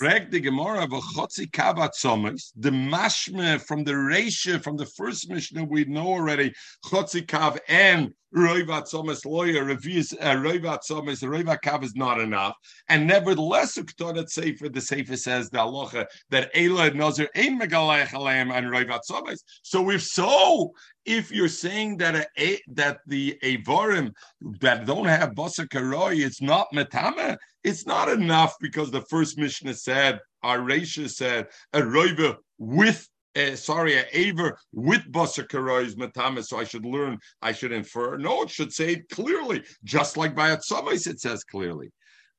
Reg the Gemara of Chotzi Kabat Somis, the mashme from the Reisha, from the first Mishnah we know already, Chotzi Kav and Roivat Somas lawyer reviews uh, Roivat Somas, Roivat Kav is not enough. And nevertheless, Uktonet Sefer, the Sefer says the Aloha that Ela Nazir Ein Megalech and Roivat Somas. So if so, if you're saying that a, that the Avarim that don't have Basa Karoi, it's not Metame, it's not enough because the first Mishnah said, our Reisha said, a Roiva with uh, sorry, aver with basar is matama, so I should learn, I should infer. No, it should say it clearly, just like by Atzavais it says clearly.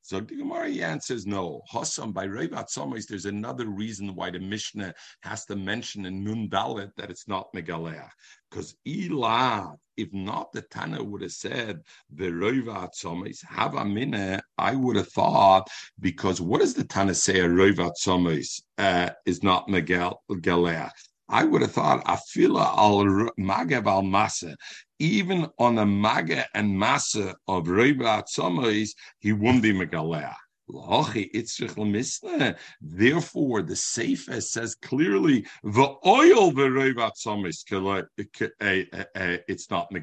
So the Gemara answers no. Hossam by Revat Somais, there's another reason why the Mishnah has to mention in Nun Dalet that it's not Megaleach. Because Ila, if not the Tana would have said the Revat Somais, have a minute, I would have thought, because what does the Tana say a Somais uh, is not Megaleach? I would have thought afila al magav al masa, even on a maga and masa of Reba Atzomais, he wouldn't be megalea. Therefore, the Sefer says clearly the oil the eh, eh, eh, it's not the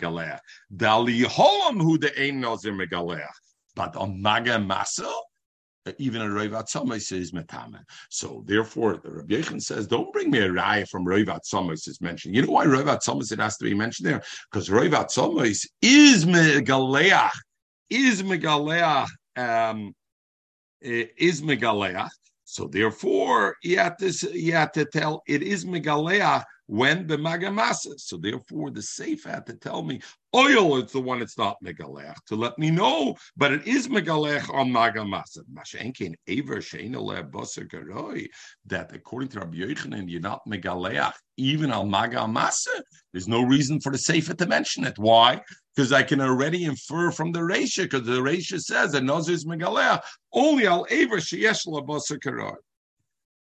megalea. But on maga masa, even a Roivat Somos is metame. So therefore, the Rabbi Yechon says, don't bring me a raya from Roivat Somos is mentioned. You know why Roivat Somos it has to be mentioned there? Because Roivat Somos is megaleach, is megaleach, um, is megaleach. So therefore, you have to, you have to tell it is megaleach when the magamasa. So therefore, the safe had to tell me oil is the one it's not megalech to let me know, but it is megalech on magamasa. Mashenkin aver garoi that according to Rabbi Yochanan, you're not megalech even on magamasa. There's no reason for the safe to mention it. Why? Because I can already infer from the Reisha, because the Reisha says that Nazir is megalech only al aver sheyesh basar garoi.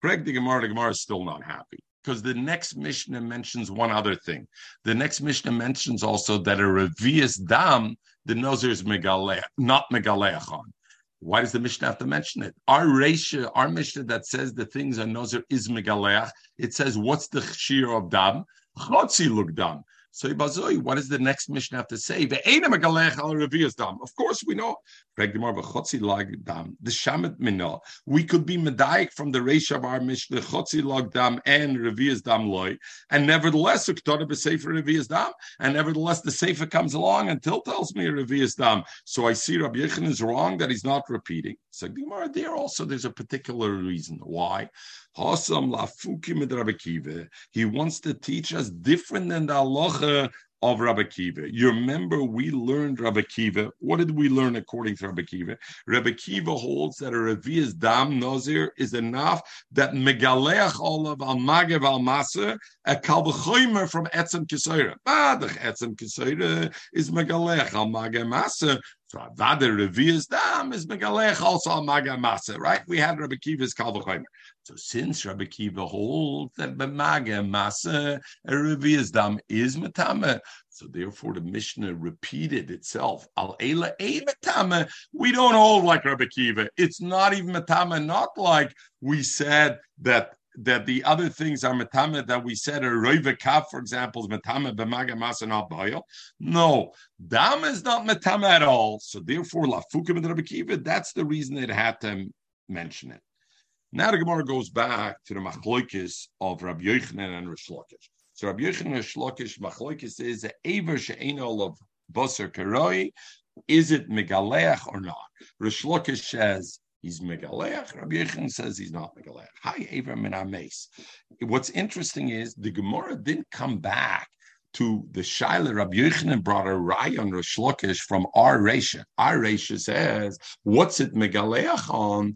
Greg the Gemara, the Gemara is still not happy because the next Mishnah mentions one other thing. The next Mishnah mentions also that a revius dam, the Nazir is megaleh, not megaleachon. Why does the Mishnah have to mention it? Our Resha, our Mishnah that says the things are Nazir is megaleach, it says, what's the shear of dam? Chotzi look dam. So what does the next Mishnah have to say? Of course, we know. The Shamet Minah. We could be Medaik from the Reish of our Mishnah, Chotzi Log Dam and Revias Dam Loy. And nevertheless. And nevertheless, the Sefer comes along and Till tells me Revias Dam. So I see Rabbi Yechon is wrong that he's not repeating. So there also there's a particular reason. Why? He wants to teach us different than the halacha of Rabbi Kiva. You remember we learned Rabbi Kiva. What did we learn according to Rabbi Kiva? Rabbi Kiva holds that a Revi's Dam Nazir is enough that Megaleach Olav al Magav al Maser, a Kalvachoimer from Etzem Kisoira. Badach Etzem Kisoira is Megaleach al Magav Maser. So Avada Revi's Dam is Megalech also al Magav Maser, right? We had Rabbi Kiva's Kalvachoimer. So since Rabbi Kiva holds that b'maga masa a dam is matama, so therefore the Mishnah repeated itself. Al ela a matama. We don't hold like Rabbi Kiva. It's not even matama. Not like we said that that the other things are matama that we said a roiva kaf, for example, is matama b'maga masa not boil. No, dam is not matama at all. So therefore, lafukim Rabbi Kiva. That's the reason it had to mention it. Now the Gemara goes back to the machloikis of Rabbi Yochanan and Rish Lakish. So Rabbi Yochanan and Rish Lakish machloikis is a aver she'enol of basar karoi. Is it megaleach or not? Rish Lakish says he's megaleach. Rabbi Yochanan says he's not megaleach. Hi, aver min ames. What's interesting is the Gemara didn't come back to the Shaila Rabbi Yochanan brought a Rayon Rish Lakish from our Resha. Our Resha says, what's it megaleach on?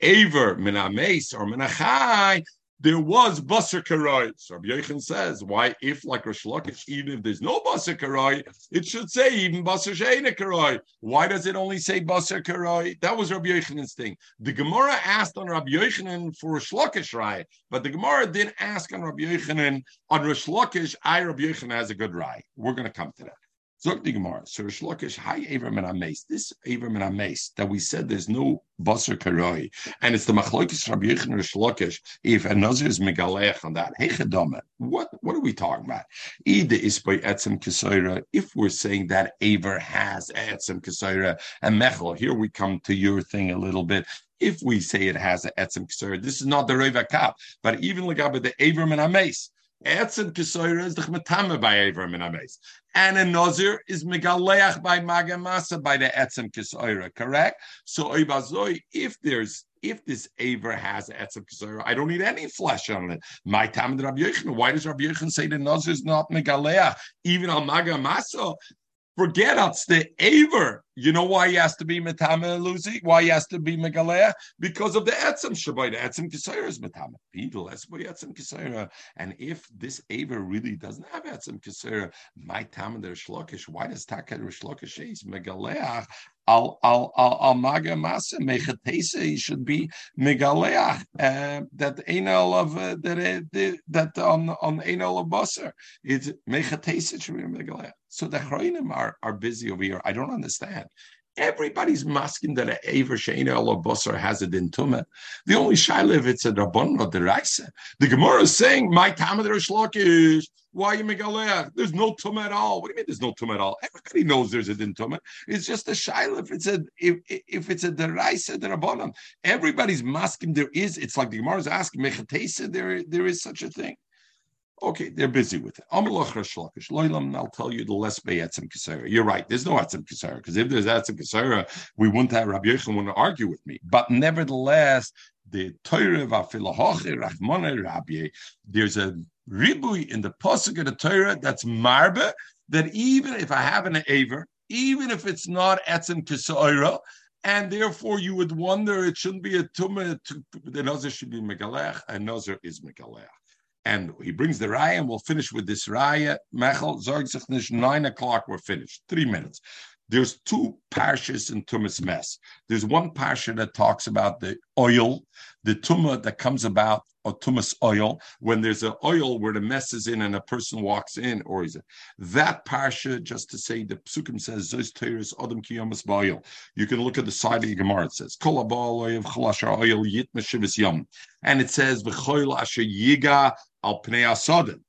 Aver minames or minachai, there was Basar Karai. So Rabbi Yechon says, why, if like Rosh Lakish, even if there's no Basar Karai, it should say even Basar Sheina Karai. Why does it only say Basar Karai? That was Rabbi Yechon's thing. The Gemara asked on Rabbi Yochanan for Rosh Lakish Rai, but the Gemara didn't ask on Rabbi Yochanan on Rosh Lakish. I, Rabbi Yechon, has a good Rai. We're going to come to that. The Gemara. So Rish Lakish, hi Avram and Ames. This Avram and Ames that we said there's no Basar Karoi, and it's the Machlokes Rabbi Yechon Rish Lakish. If a Nazir is Megalech on that, hey Chedama, what what are we talking about? Either is by Etzem Kesaira. If we're saying that Aver has Etzem Kesaira and Mechel, here we come to your thing a little bit if we say it has an etzem kesaira, this is not the reva kap, but even about the Avram and Ames, etzem kesaira is the chmetame by Avram and Ames and a Nazir is Megaleach by Magamasa by the Etzem Kisoira, correct? So if there's if this Aver has Etzem Kisoira, I don't need any flesh on it. My time Rabbi Yechon, why does Rabbi Yechon say the Nazir is not Megaleach? Even on Magamasa, Forget it's the Aver. You know why he has to be Metame Luzi? Why he has to be Megalea? Because of the Shabbat. The Etzem Kisayra is Metame. Beetle, that's why Etzem Kisayra. And if this Aver really doesn't have Etzem Kisayra, my Tam der Shlokish, why does Takad Shlokish is Megalea? Al al al al maga masa mechatesa. Should be megaleach uh, that enel of uh, that uh, that on on enel of basar. It's mechatesa should be megaleach. So the Chroinim are, are busy over here. I don't understand. Everybody's masking that an Aver Sheina or Basar has it in Tumah. The only Shaila if it's a Rabban or the Raisa. The Gemara is saying, My Tamad Rishlakish, why you Megalech? There's no Tumah at all. What do you mean there's no Tumah at all? Everybody knows there's a Din Tumah. It's just a Shaila if it's a if, if it's a Deraisa, the Rabbanon. Everybody's masking there is, it's like the Gemara is asking, Mechatesa, there, there is such a thing. Okay, they're busy with it. I'll tell you the less by Etzem Kesera. You're right. There's no Etzem Kesera because if there's Etzem Kesera, we wouldn't have Rabbi Yechon want to argue with me. But nevertheless, the Torah Rachmane Rabbi, there's a ribui in the pasuk of the Torah that's marbe that even if I have an aver, even if it's not Etzem Kesera, and therefore you would wonder it shouldn't be a tumah. The nazir should be megalech, and nazir is megalech. And he brings the raya, and we'll finish with this raya. Mechel nine o'clock, we're finished. Three minutes. There's two parshas in Tumas Mess. There's one parsha that talks about the oil, the tumah that comes about or tumas oil when there's an oil where the mess is in and a person walks in or is it that parsha just to say the psukim says zos teres adam kiyamas oil you can look at the side of the gemara it says kol oil yom and it says v'choil asher yiga al pnei asodim,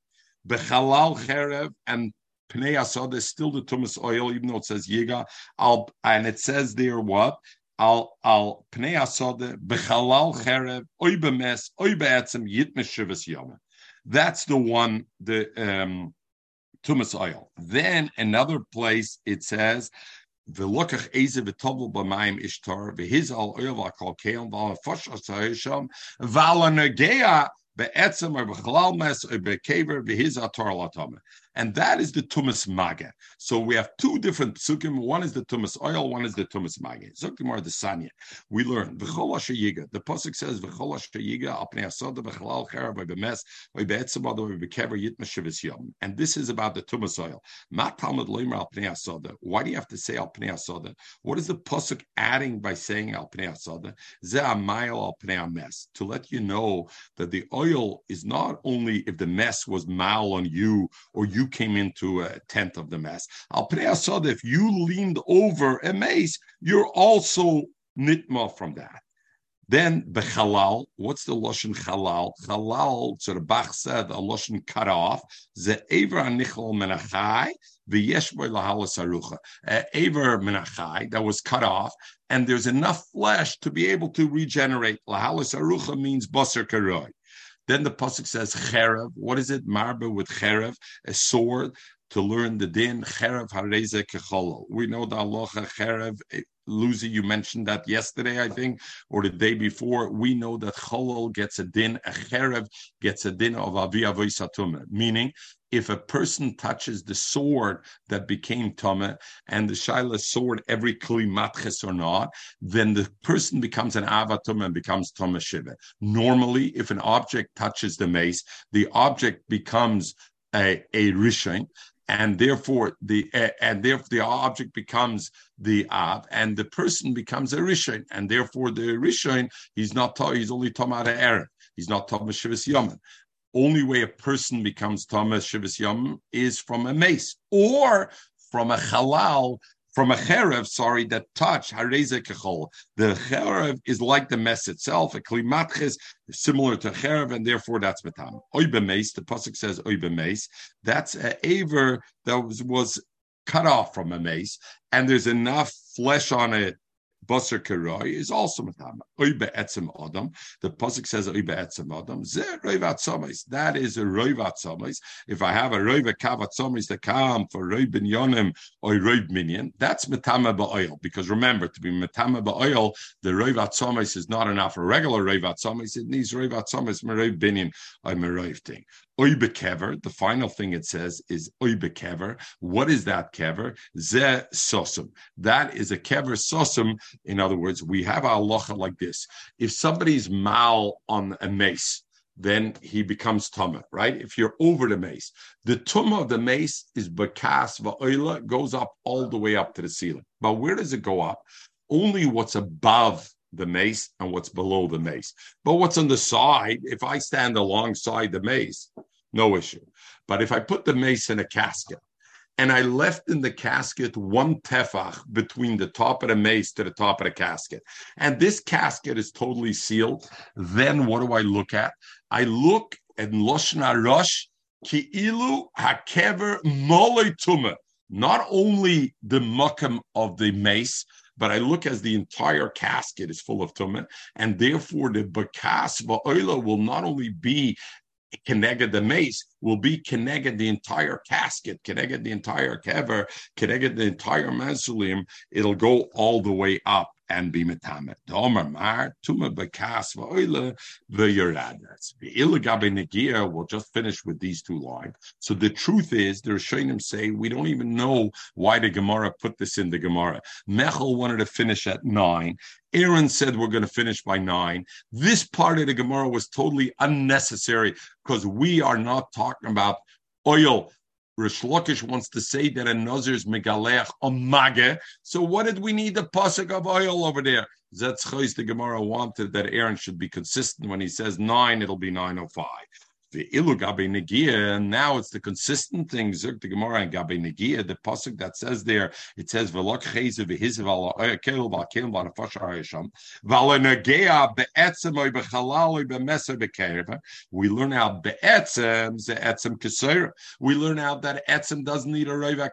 bechalal cherev, and pnei asod is still the tumas oil, even though it says yiga al, and it says there what al al pnei asod bechalal cherev oy bemes oy beetzem yitmes shivas yom. That's the one the um, tumas oil. Then another place it says. V'lokach eze v'tovl b'mayim ishtar v'hizal oil v'akol keon v'al fosha and that is the tumas mage. So we have two different psukim. One is the tumas oil, one is the tumas mage. Zokimar the sanya. We learn v'chol asher. The pasuk says v'chol asher apnei asoda bechlal chera be'bemes be'etzem the be'kever yitma shivis yom. And this is about the tumas oil. Al. Why do you have to say al pnei? What is the pasuk adding by saying al pnei al. To let you know that the oil is not only if the mess was mal on you or you came into a tenth of the mass. Al Pnei if you leaned over a mace, you're also nitma from that. Then bechalal, what's the lashon halal? Halal, so the Bach said, a lashon cut off. The ever anichol menachai v'yesh boy lahalas arucha. Ever menachai that was cut off, and there's enough flesh to be able to regenerate. Lahalas arucha means basar karoi. Then the pasuk says cherev. What is it? Marba with cherev, a sword to learn the din. Cherev hareze kecholo. We know the aloha cherev Lucy, you mentioned that yesterday, I think, or the day before. We know that Cholol gets a din, a cherev gets a din of avia voisatuma, meaning if a person touches the sword that became tama and the shaila sword every kli matches or not, then the person becomes an avatum and becomes tama shiva. Normally, if an object touches the mace, the object becomes a, a rishon, and therefore the uh, and therefore the object becomes the av, and the person becomes a rishon, and therefore the rishon he's not he's only tamara aaron. He's not Thomas Shivas Yaman only way a person becomes Thomas Shivas is from a mace or from a halal, from a cherev, sorry, that touch hareze kechol. The cherev is like the mess itself, a klimatches, similar to cherev, and therefore that's metam. Oibe mace, the pasuk says oibe mace. That's a aver that was, was cut off from a mace, and there's enough flesh on it Basar Karai is also Matama. Oibe Etzem Adam. The Pasuk says Oibe Etzem Adam. That is a Roivat Somis. If I have a Roiva Kavat Somis that come for Roib Ben Yonim or Roib Minion, that's Matama Ba'oil. Because remember, to be Matama Ba'oil, the Roivat Somis is not enough for regular Roivat Somis. It needs Roivat Meroiv Binion, or Meroiv thing. Oibe kever. The final thing it says is oibe kever. What is that kever? Ze sosum. That is a kever sosum. In other words, we have our locha like this. If somebody's mal on a mace, then he becomes tumah, right? If you're over the mace, the tumah of the mace is bakas va'oila, goes up all the way up to the ceiling. But where does it go up? Only what's above the mace and what's below the mace. But what's on the side, if I stand alongside the mace, no issue. But if I put the mace in a casket and I left in the casket one tefach between the top of the mace to the top of the casket, and this casket is totally sealed, then what do I look at? I look at Loshna Rosh Ki'ilu Hakever Mole. Not only the mukam of the mace, but I look as the entire casket is full of tumah, and therefore the bakas va'oila will not only be connected the mace will be connected the entire casket, connected the entire kever, connected the entire mausoleum. It'll go all the way up and be metamet. Domer mar tuma bekas va'oile v'yeradas. V'ilagabe negia. We'll just finish with these two lines. So the truth is, the Rishonim say we don't even know why the Gemara put this in the Gemara. Mechel wanted to finish at nine. Aaron said we're going to finish by nine. This part of the Gemara was totally unnecessary because we are not talking about oil Rish Lakish wants to say that a Nazir is Megalech mage So what did we need the pasuk of oil over there? Zetzchois the Gemara wanted that Aaron should be consistent when he says nine, it'll be 905 the ilu gabe negia. and Now it's the consistent thing. Zuk the Gemara and gabe negia. The pasuk that says there, it says v'lok chayze v'hiziv al kel bal kel bal nefashar hayisham v'al negia be'etzem oy b'chalal oy b'meser b'kerva. We learn out be'etzem ze etzem kesera. We learn out that etzem doesn't need a roiva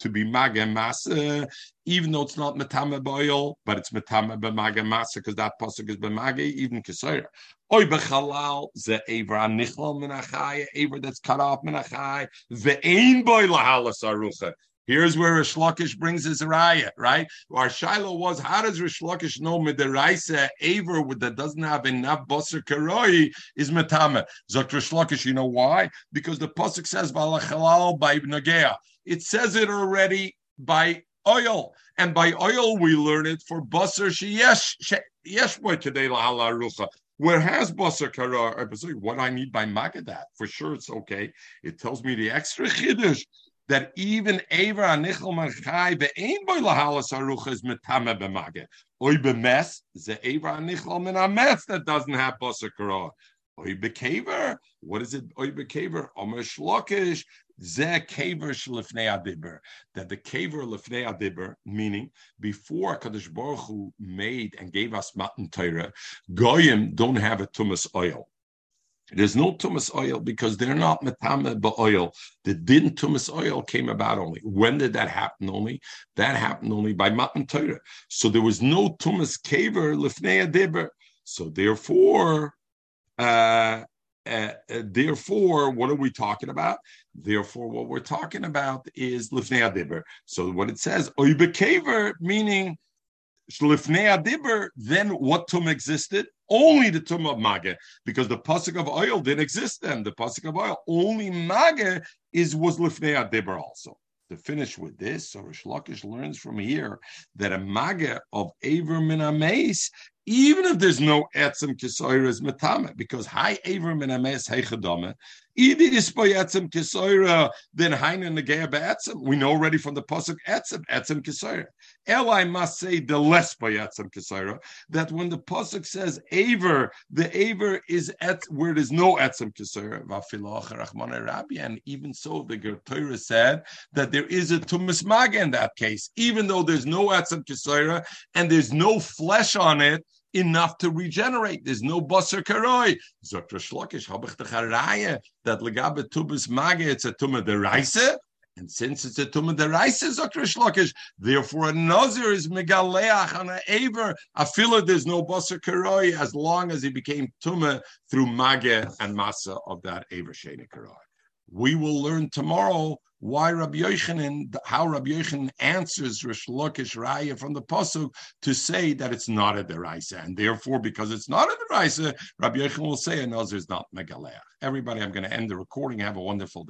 to be magem masa even though it's not metame boil, but it's metame b'maga masa because that pasuk is b'maga even kesera. Oy bechalal ze aver anichal menachai, aver that's cut off menachai, ve'ein boy lahalas arucha. Here's where Rish Lakish brings his raya, right? Our Shiloh was, how does Rish Lakish know midiraisa aver that doesn't have enough basar karoi is metame? Zok Rish Lakish, you know why? Because the pasuk says by nagea. It says it already by oil, and by oil we learn it for basar sheyesh yesh boy today lahala rucha. Where has Basar Kara? What I need by Magadat? For sure, it's okay. It tells me the extra chiddush that even Aver Anichel Marchai ve'ein boy lahalas arucha is metame b'maged. Oy b'mes ze Aver Anichel min ametz that doesn't have Basar Kara. Oy b'kaver. What is it? Oy b'kaver. Omer shlokish that the kaver lefnei adibber, meaning before Kadosh Baruch Hu made and gave us matan Torah, goyim don't have a tumas oil. There's no tumas oil because they're not metame oil. The din tumas oil came about only. When did that happen? Only that happened only by matan Torah. So there was no tumas kaver lefnei adibber. So therefore. Uh, uh, therefore, what are we talking about? Therefore, what we're talking about is lifnei adibber. So what it says, oibe kaver, meaning Shlifnei Adibur, then what tum existed? Only the tum of Maga, because the pasuk of oil didn't exist then. The pasuk of oil, only Maga is was Lifnei Adibur also. To finish with this, so Rish Lakish learns from here that a Maga of Aver Minameis even if there's no etzem kisoira is metame, because high and minames heichadome, either is by etzem kisoira then haina negea be'etzem. We know already from the pasuk etzem etzem kisoira. Eli must say the less by etzem kisoira that when the pasuk says aver, the aver is at where there's no etzem kisoira. And even so, the Torah said that there is a tumas maga in that case, even though there's no etzem kisoira and there's no flesh on it enough to regenerate. There's no basar karoi. Zokra shlokish habach techaraya that legabe tubas mage it's a tuma deraisa. And since it's a tuma deraisa, zokra shlokish, therefore a nazir is megaleach on a aver. Afila there's no basar karoi as long as he became tuma through mage and masa of that aver sheni karoi. We will learn tomorrow why Rabbi Yochanan, how Rabbi Yochanan answers Rish Lakish Raya from the Pasuk to say that it's not a deraisa, and therefore, because it's not a deraisa, Rabbi Yochanan will say a nazir is not megaleach. Everybody, I'm going to end the recording. Have a wonderful day.